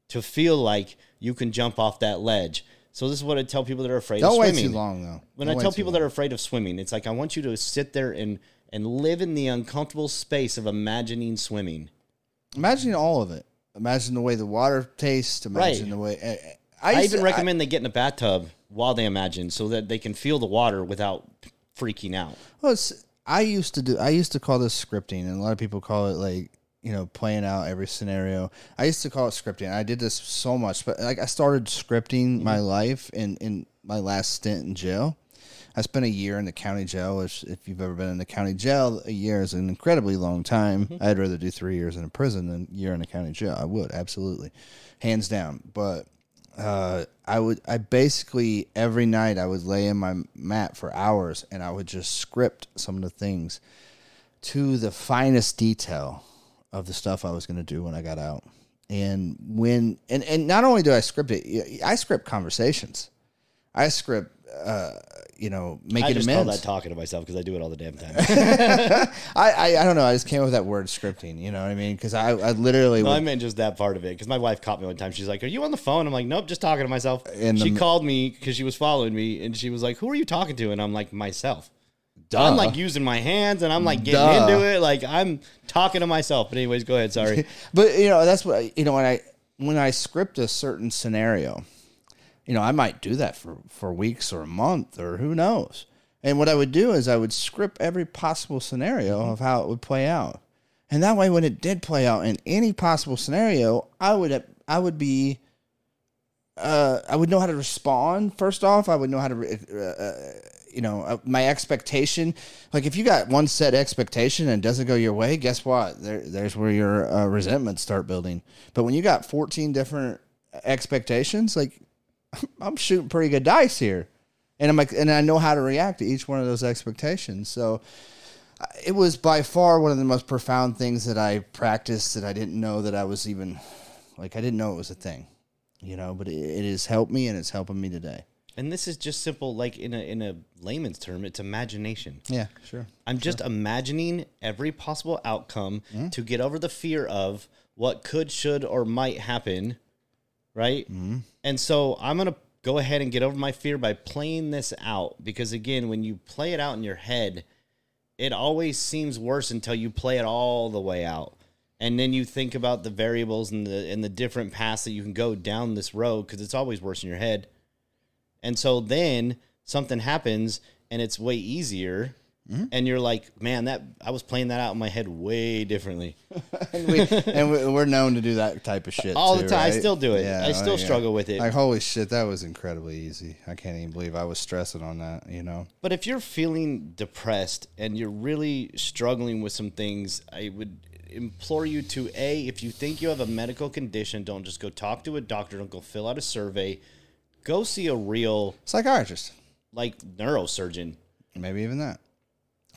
to feel like you can jump off that ledge. So this is what I tell people that are afraid Don't of wait swimming. too long though. When Don't I tell people long. that are afraid of swimming, it's like I want you to sit there and and live in the uncomfortable space of imagining swimming. imagine all of it. Imagine the way the water tastes. Imagine Right. the way. eh, eh, I, used even to- recommend they get in a bathtub while they imagine so that they can feel the water without freaking out. Well, it's, I used to do. I used to call this scripting, and a lot of people call it like you know playing out every scenario. I used to call it scripting. I did this so much, but like I started scripting my life in in my last stint in jail. I spent a year in the county jail. Which, if you've ever been in the county jail, a year is an incredibly long time. I'd rather do three years in a prison than a year in a county jail. I would absolutely, hands down. But uh, I would I basically every night I would lay in my mat for hours and I would just script some of the things to the finest detail of the stuff I was going to do when I got out. And when and and not only do I script it, I script conversations. I script, uh, you know, I making just call amends. that talking to myself because I do it all the damn time. [laughs] I, I I don't know. I just came up with that word scripting. You know what I mean? Because I I literally No, would, I meant just that part of it because my wife caught me one time. She's like, "Are you on the phone?" I'm like, "Nope, just talking to myself." And she the- called me because she was following me, and she was like, "Who are you talking to?" And I'm like, "Myself." Duh. I'm like using my hands, and I'm like getting Duh. into it. Like I'm talking to myself. But anyways, go ahead. Sorry. [laughs] But you know, that's what you know when I when I script a certain scenario, you know, I might do that for for weeks or a month or who knows. And what I would do is I would script every possible scenario of how it would play out. And that way when it did play out in any possible scenario, I would I would be uh, I would know how to respond. First off, I would know how to, re- uh, uh, you know, uh, my expectation. Like if you got one set expectation and it doesn't go your way, guess what? There, there's where your uh, resentments start building. But when you got 14 different expectations, like [laughs] I'm shooting pretty good dice here, and I'm like, and I know how to react to each one of those expectations. So uh, it was by far one of the most profound things that I practiced that I didn't know that I was even like I didn't know it was a thing, you know. But it, it has helped me, and it's helping me today. And this is just simple, like in a in a layman's term, it's imagination. Yeah, sure. I'm just imagining every possible outcome mm-hmm. to get over the fear of what could, should, or might happen, right? Mm-hmm. And so I'm gonna go ahead and get over my fear by playing this out because again, when you play it out in your head, it always seems worse until you play it all the way out. And then you think about the variables and the and the different paths that you can go down this road because it's always worse in your head. And so then something happens and it's way easier. Mm-hmm. And you're like, man, that I was playing that out in my head way differently. [laughs] and, we, we're known to do that type of shit All the too, time. I still do it. Yeah, I oh, still struggle with it. Like holy shit, that was incredibly easy. I can't even believe I was stressing on that. You know, But if you're feeling depressed and you're really struggling with some things, I would implore you to A, if you think you have a medical condition, don't just go talk to a doctor, don't go fill out a survey. Go see a real psychiatrist, like neurosurgeon. maybe even that.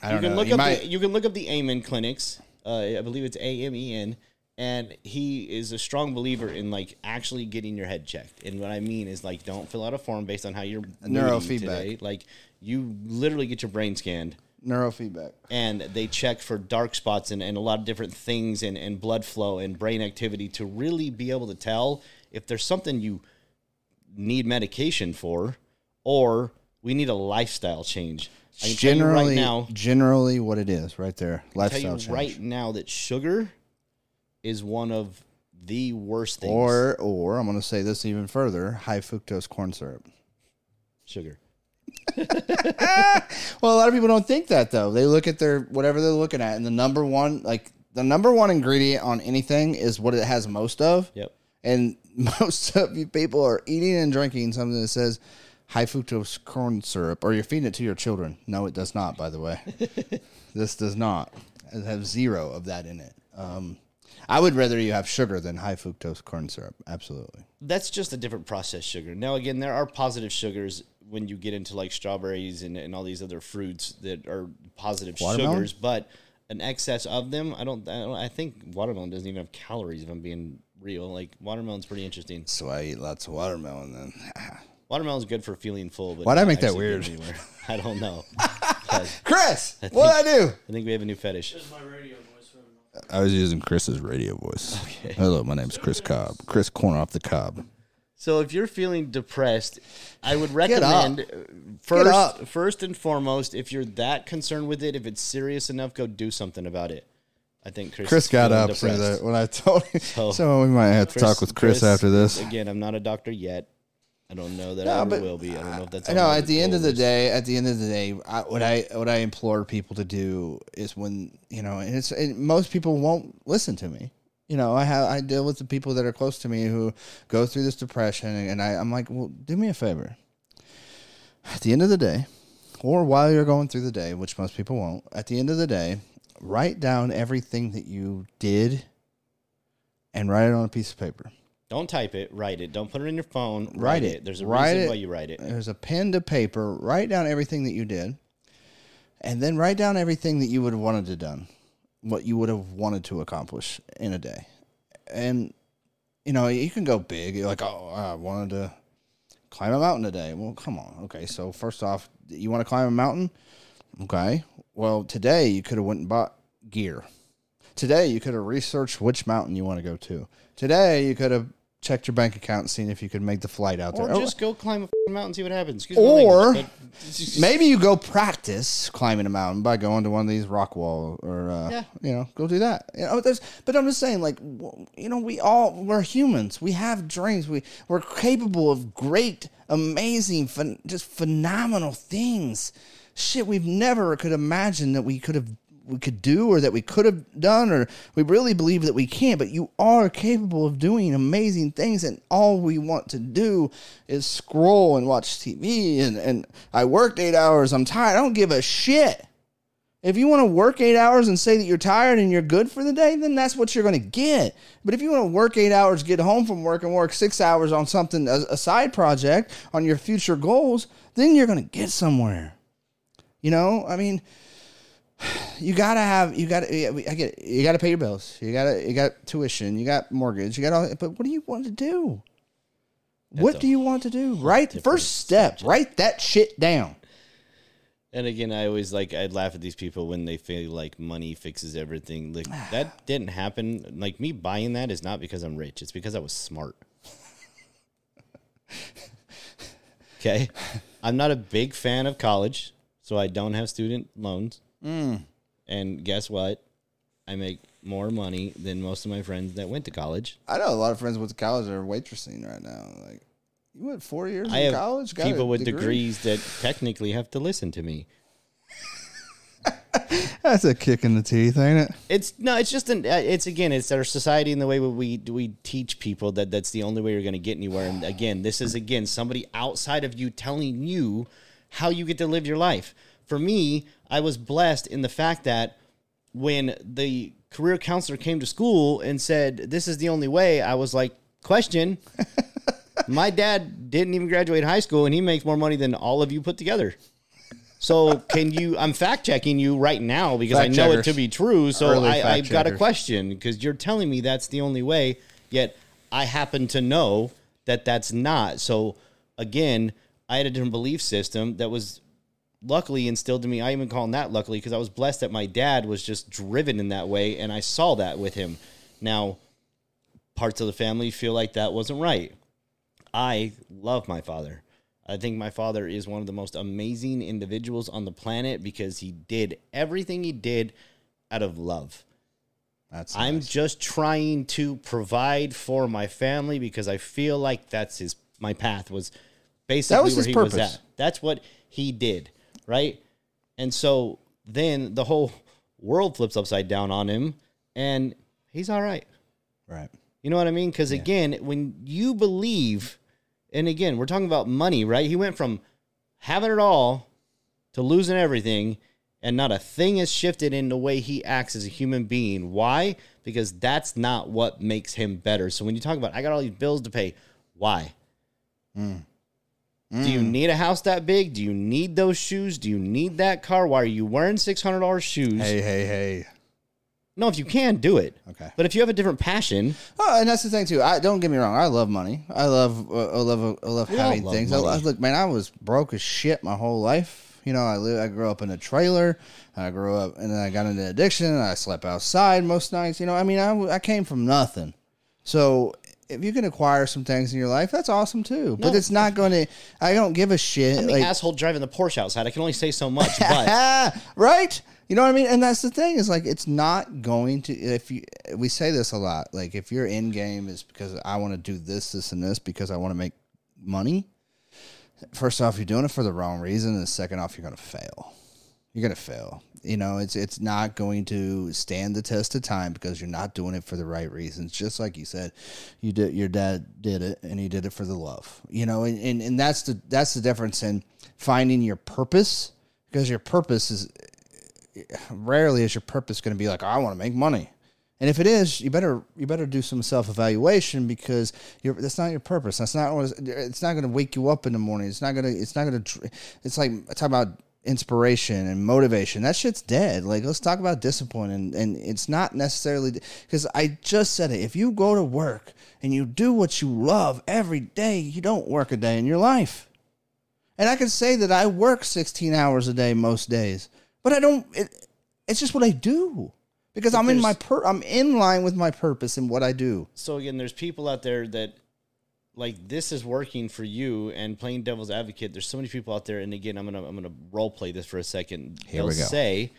I You don't can know. look You up might- the, you can look up the Amen clinics. Uh, I believe it's A M E N, and he is a strong believer in like actually getting your head checked. And what I mean is like don't fill out a form based on how you're Neurofeedback. today. Like you literally get your brain scanned neurofeedback. and they check for dark spots and, and a lot of different things and, and blood flow and brain activity to really be able to tell if there's something you need medication for or we need a lifestyle change. I can Generally, right now, generally, what it is right there, tell lifestyle you change. right now that sugar is one of the worst things. Or, or I'm going to say this even further: high fructose corn syrup. sugar. [laughs] Well, a lot of people don't think that though. They look at their whatever they're looking at, and the number one, like the number one ingredient on anything is what it has most of. Yep. And [laughs] most of you people are eating and drinking something that says high fructose corn syrup, or you're feeding it to your children. No, it does not. By the way, [laughs] this does not. It has zero of that in it. Um, I would rather you have sugar than high fructose corn syrup. Absolutely. That's just a different processed sugar. Now, again, there are positive sugars when you get into like strawberries and, and all these other fruits that are positive Watermelon? sugars, but an excess of them, I don't, I don't. I think watermelon doesn't even have calories. If I'm being real, like watermelon's pretty interesting. So I eat lots of watermelon then. [laughs] Watermelon's good for feeling full, but Why'd I make that weird? [laughs] [laughs] I don't know. Chris, what I do? I think we have a new fetish. This is my radio voice. I was using Chris's radio voice. Hello, my name's Chris Cobb. Chris Corner off the Cobb. So if you're feeling depressed, I would up. recommend uh, first up. first and foremost, if you're that concerned with it, if it's serious enough, go do something about it. I think Chris. Chris got up so depressed. that when I told him. [laughs] So- So, we might have to talk with Chris, after this. Again, I'm not a doctor yet. I don't know that No, I ever will be. I don't know if that's. I know. At the end of the day, at the end of the day, I, what I what I implore people to do is when you know, and it's and most people won't listen to me. You know, I have I deal with the people that are close to me who go through this depression, and I, I'm like, well, do me a favor. At the end of the day, or while you're going through the day, which most people won't, at the end of the day, write down everything that you did, and write it on a piece of paper. Don't type it. Write it. Don't put it in your phone. Write, Write it. it. There's a Write reason it. why you write it. There's a pen to paper. Write down everything that you did, and then write down everything that you would have wanted to done, what you would have wanted to accomplish in a day, and you know, you can go big. You're like, oh, I wanted to climb a mountain today. Well, come on. Okay, so first off, you want to climb a mountain? Okay. Well, today you could have went and bought gear. Today you could have researched which mountain you want to go to. Today you could have checked your bank account and seen if you could make the flight out Or there. just go climb a mountain and see what happens. Excuse Or language, but- [laughs] Maybe you go practice climbing a mountain by going to one of these rock wall or uh, Yeah. you know go do that. You know, there's, but I'm just saying, like you know, we all we're humans. We have dreams. We we're capable of great, amazing, phen just phenomenal things. Shit, we've never could imagine that we could have we could do or that we could have done or we really believe that we can't but you are capable of doing amazing things and all we want to do is scroll and watch tv and, and i worked eight hours i'm tired i don't give a shit. If you want to work eight hours and say that you're tired and you're good for the day then that's what you're going to get. But if you want to work eight hours get home from work and work six hours on something a, a side project on your future goals then you're going to get somewhere you know i mean [sighs] you gotta have you gotta I get it. you gotta pay your bills. You gotta you got tuition. You got mortgage. You got all. But what do you want to do? what do you want to do? Right, first step. Write that shit down. And again, I always like I'd laugh at these people when they feel like money fixes everything. Like [sighs] that didn't happen. Like me buying that is not because I'm rich. It's because I was smart. [laughs] okay, I'm not a big fan of college, so I don't have student loans. And guess what? I make more money than most of my friends that went to college. I know a lot of friends went to college that are waitressing right now. Like you went four years I in have college. Got people with degree? degrees that technically have to listen to me. [laughs] That's a kick in the teeth, ain't it? It's no, it's just an. uh, It's again, it's our society and the way we we teach people that that's the only way you're going to get anywhere. And again, this is again somebody outside of you telling you how you get to live your life. For me, I was blessed in the fact that when the career counselor came to school and said this is the only way, I was like, question. [laughs] My dad didn't even graduate high school, and he makes more money than all of you put together. So can you? I'm fact checking you right now because I Fact know it to be true. So Early I, I've got a question because you're telling me that's the only way. Yet I happen to know that that's not. So again, I had a different belief system that was luckily instilled in me. I even call that luckily because I was blessed that my dad was just driven in that way, and I saw that with him. Now, parts of the family feel like that wasn't right. I love my father. I think my father is one of the most amazing individuals on the planet because he did everything he did out of love. That's I'm nice. just trying to provide for my family because I feel like that's his my path was basically was where his he purpose. was at. That's what he did, right? And so then the whole [laughs] world flips upside down on him and he's all right. right. You know what I mean? Because again, when you believe, and again, we're talking about money, right? He went from having it all to losing everything, and not a thing has shifted in the way he acts as a human being. Why? Because that's not what makes him better. So when you talk about, I got all these bills to pay, why? Mm. Do you need a house that big? Do you need those shoes? Do you need that car? Why are you wearing six hundred dollars shoes? Hey, hey, hey. No, if you can, do it. Okay. But if you have a different passion, Oh, and that's the thing too. I don't get me wrong. I love money. I love. Uh, I love. I love having love things. Money. I- look, man. I was broke as shit my whole life. You know, I live. I grew up in a trailer. I grew up, and then I got into addiction. I slept outside most nights. You know, I mean, I, I came from nothing. So if you can acquire some things in your life, that's awesome too. But No. it's not going to. I don't give a shit. I'm the like, asshole driving the Porsche outside. I can only say so [laughs] much, but Ah, right? You know what I mean? And that's the thing is like it's not going to if you we say this a lot. Like if your end game is because I want to do this, this, and this because I want to make money. First off, you're doing it for the wrong reason, and second off, you're gonna fail. You're gonna fail. You know, it's it's not going to stand the test of time because you're not doing it for the right reasons. Just like you said, you did. Your dad did it, and he did it for the love. You know, and and, and that's the that's the difference in finding your purpose because your purpose is rarely is your purpose going to be like I want to make money. And if it is, you better you better do some self evaluation because that's not your purpose. That's not it's, not going to wake you up in the morning. It's not going to it's not going to it's like talk about inspiration and motivation. That shit's dead. Like let's talk about discipline and and it's not necessarily because I just said it. If you go to work and you do what you love every day, you don't work a day in your life. And I can say that I work 16 hours a day most days, but I don't. It, it's just what I do because I'm in my per. I'm in line with my purpose and what I do. So again, there's people out there that like this is working for you and playing devil's advocate. There's so many people out there, and again, I'm gonna I'm gonna role play this for a second. Here They'll we go. say,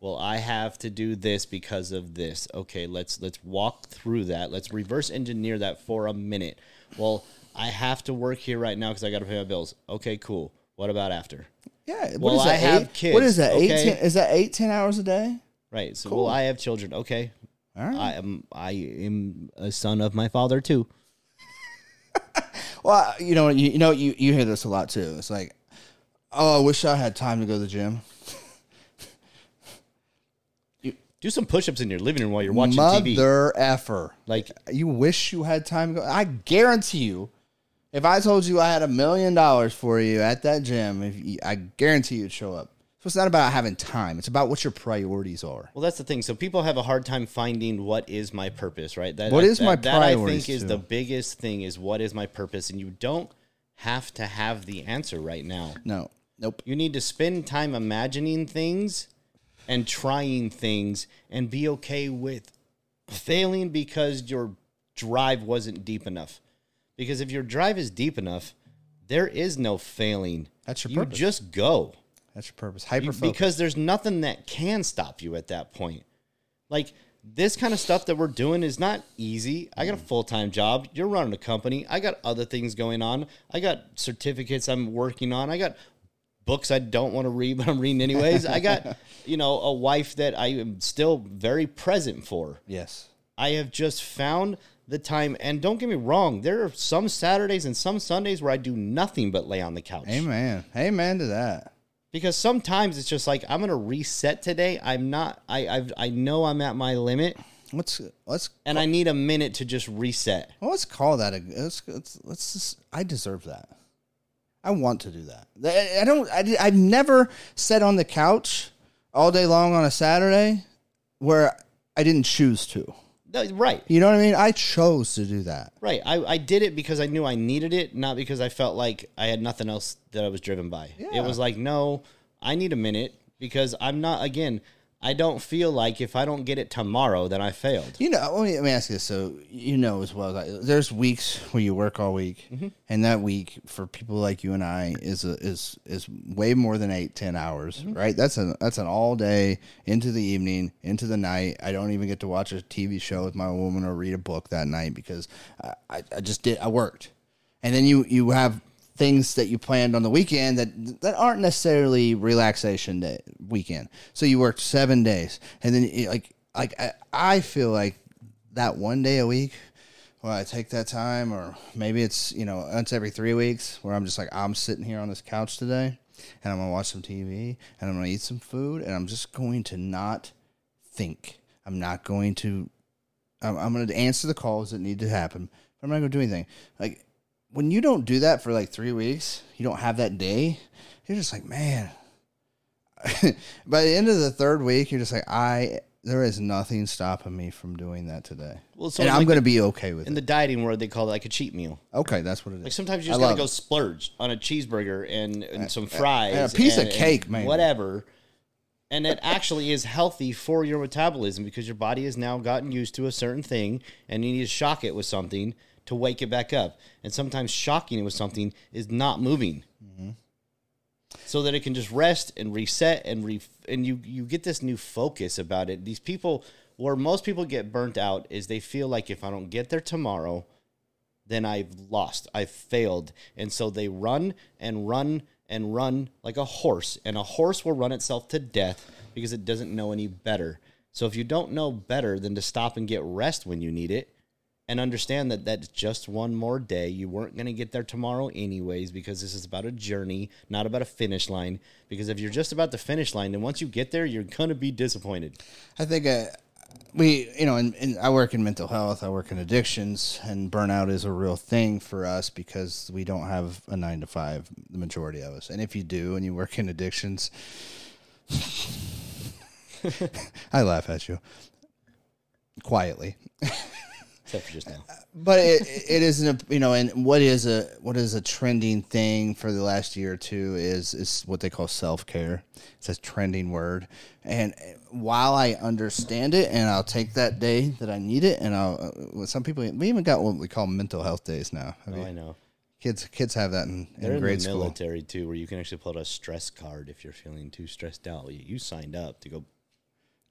"Well, I have to do this because of this." Okay, let's let's walk through that. Let's reverse engineer that for a minute. Well, I have to work here right now because I got to pay my bills. Okay, cool. What about after? Yeah. What Well, is that? I have eight, kids, What is that? Eight, okay? ten, is that eight, ten hours a day? Right. So, Cool. well, I have children. Okay, All right. I am I am a son of my father too. [laughs] Well, you know, you, you know, you, you hear this a lot too. It's like, oh, I wish I had time to go to the gym. [laughs] Do some push-ups in your living room while you're watching TV. Mother effer. Like You wish you had time to go. I guarantee you, if I told you I had a million dollars for you at that gym, if you, I guarantee you'd show up. So it's not about having time. It's about what your priorities are. Well, that's the thing. So people have a hard time finding what is my purpose, right? That What that, is my that, I think is too? the biggest thing is what is my purpose, and you don't have to have the answer right now. No, nope. You need to spend time imagining things and trying things, and be okay with failing because your drive wasn't deep enough. Because if your drive is deep enough, there is no failing. That's your you purpose. just go. That's your purpose. Hyper because there's nothing that can stop you at that point. Like this kind of stuff that we're doing is not easy. I got a mm. full time job. You're running a company. I got other things going on. I got certificates I'm working on. I got books I don't want to read, but I'm reading anyways. I got, [laughs] you know, a wife that I am still very present for. Yes. I have just found the time. And don't get me wrong, there are some Saturdays and some Sundays where I do nothing but lay on the couch Amen. Amen to that. Because sometimes it's just like I'm gonna reset today. I'm not. I I've, I know I'm at my limit, Let's let's and I need a minute to just reset. well, let's call that a let's let's, let's just, I deserve that. I want to do that. I I don't. I, I've never sat on the couch all day long on a Saturday where I didn't choose to. No, Right, You know what I mean? I chose to do that. right. I, I did it because I knew I needed it, not because I felt like I had nothing else that I was driven by. Yeah. It was like, no, I need a minute because I'm not. Again, I don't feel like if I don't get it tomorrow, then I failed. You know, let me, let me ask you this. So you know as well, as I, there's weeks where you work all week, mm-hmm. and that week for people like you and I is a, is is way more than eight ten hours, mm-hmm. right? That's an that's an all day into the evening, into the night. I don't even get to watch a TV show with my woman or read a book that night because I, I, I just did I worked, and then you you have things that you planned on the weekend that that aren't necessarily relaxation day weekend. So you worked seven days, and then like like I, I feel like that one day a week. where I take that time, or maybe it's you know once every three weeks where I'm just like I'm sitting here on this couch today, and I'm gonna watch some TV, and I'm gonna eat some food, and I'm just going to not think. I'm not going to. I'm, I'm going to answer the calls that need to happen. I'm not going to do anything. Like when you don't do that for like three weeks, you don't have that day. You're just like, man. [laughs] By the end of the third week, you're just like, I. There is nothing stopping me from doing that today, Well, so and I'm like going to be okay with In it. In the dieting world, they call it like a cheat meal. okay, that's what it is. Like sometimes you just gotta go it. splurge on a cheeseburger and, and some fries and a piece of and- and cake, maybe. whatever. And it actually is healthy for your metabolism because your body has now gotten used to a certain thing, and you need to shock it with something to wake it back up. And sometimes shocking it with something is not moving, Mm-hmm. so that it can just rest and reset and re and you you get this new focus about it. These people, where most people get burnt out, is they feel like if I don't get there tomorrow, then I've lost. I've failed. And so they run and run and run like a horse. And a horse will run itself to death because it doesn't know any better. So if you don't know better than to stop and get rest when you need it and understand that that's just one more day, you weren't going to get there tomorrow anyways because this is about a journey, not about a finish line. Because if you're just about the finish line, then once you get there, you're going to be disappointed. I think uh, we, you know, and, and I work in mental health, I work in addictions, and burnout is a real thing for us because we don't have a nine to five, the majority of us. And if you do and you work in addictions, [laughs] I laugh at you quietly. [laughs] Except for just now. but it, it isn't a you know and what is a what is a trending thing for the last year or two is is what they call self-care it's a trending word and while i understand it and i'll take that day that i need it and i'll uh, some people we even got what we call mental health days now Have Oh, you- I know. kids kids have that in, They're in in grade the school military too, where you can actually pull out a stress card if you're feeling too stressed out. You, you signed up to go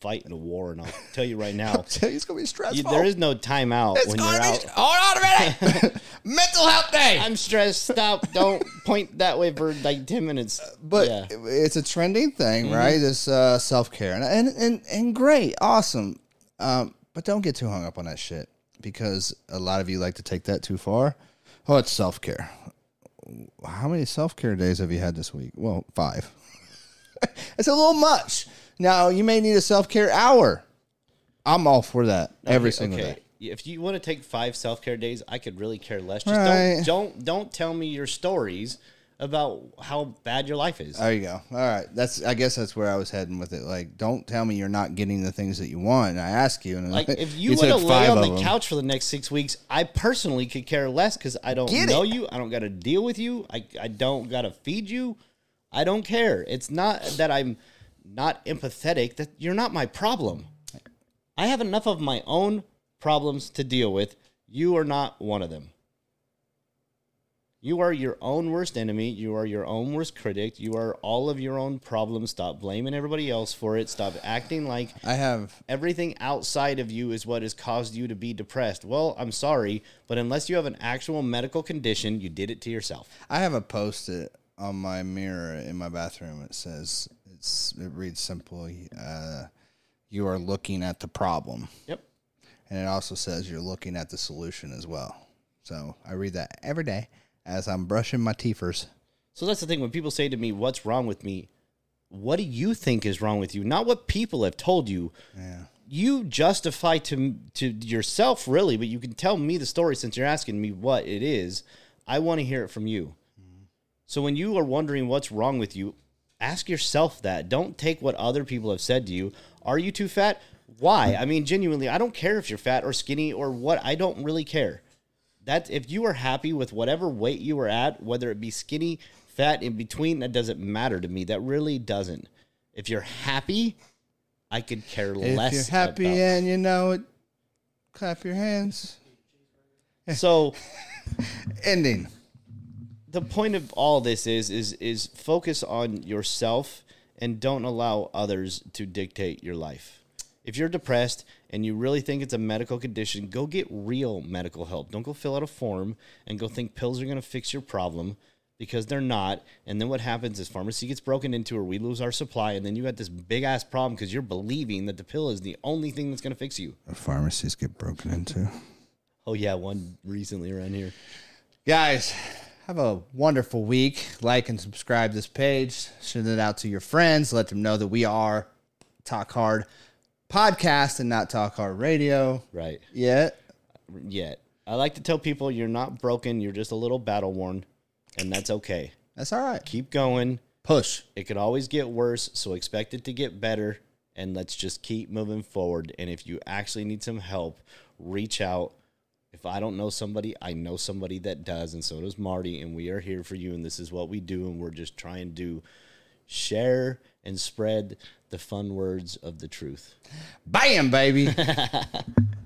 fight in a war, and I'll tell you right [laughs] now, Tell you it's gonna be stressful you, there is no timeout it's when gonna you're be, out. hold on a minute [laughs] mental health day I'm stressed. Stop! Don't point that way for like ten minutes. but yeah, Mm-hmm. it's a trending thing, right? This uh, self care and, and and and great, awesome. Um, but don't get too hung up on that shit because a lot of you like to take that too far. Oh, it's self care. How many self care days have you had this week? Well, five. [laughs] it's a little much. Now you may need a self care hour. I'm all for that every single day. If you want to take five self care days, I could really care less. Just Right. don't don't don't tell me your stories about how bad your life is. There you go. All right. That's I guess that's where I was heading with it. Like, don't tell me you're not getting the things that you want. And I ask you, and Like [laughs] if you, want to lay on the couch for the next six weeks, I personally could care less because I don't Get know it. you. I don't got to deal with you. I I don't got to feed you. I don't care. It's not that I'm not empathetic. That you're not my problem. I have enough of my own problems to deal with. You are not one of them. You are your own worst enemy. You are your own worst critic. You are all of your own problems. Stop blaming everybody else for it. Stop acting like I have everything outside of you is what has caused you to be depressed. Well, I'm sorry, but unless you have an actual medical condition, you did it to yourself. I have a post it on my mirror in my bathroom. It says it's it reads simply, uh, "You are looking at the problem," Yep. and it also says you're looking at the solution as well. So I read that every day as I'm brushing my teethers. So that's the thing when people say to me, "What's wrong with me?" What do you think is wrong with you? Not what people have told you. Yeah. You justify to to yourself really, but you can tell me the story since you're asking me what it is. I want to hear it from you. So when you are wondering what's wrong with you, ask yourself that. Don't take what other people have said to you. Are you too fat? Why? I mean, genuinely, I don't care if you're fat or skinny or what. I don't really care. That if you are happy with whatever weight you are at, whether it be skinny, fat, in between, that doesn't matter to me. That really doesn't. If you're happy, I could care If less. If you're happy about- and you know it, clap your hands. so [laughs] Ending. The point of all this is is is focus on yourself and don't allow others to dictate your life. If you're depressed and you really think it's a medical condition, go get real medical help. Don't go fill out a form and go think pills are going to fix your problem because they're not. And then what happens is pharmacy gets broken into or we lose our supply and then you got this big ass problem because you're believing that the pill is the only thing that's going to fix you. The pharmacies get broken into. Oh yeah, one recently around here. Guys, have a wonderful week. Like and subscribe this page. Send it out to your friends. Let them know that we are Talk Hard Podcast and not Talk Hard Radio. Right. Yet. yet. I like to tell people you're not broken, you're just a little battle worn, and that's okay. That's all right. Keep going. Push. It could always get worse, so expect it to get better, and let's just keep moving forward. And if you actually need some help, reach out. If I don't know somebody, I know somebody that does, and so does Marty, and we are here for you, and this is what we do, and we're just trying to share and spread the fun words of the truth. Bam, baby. [laughs]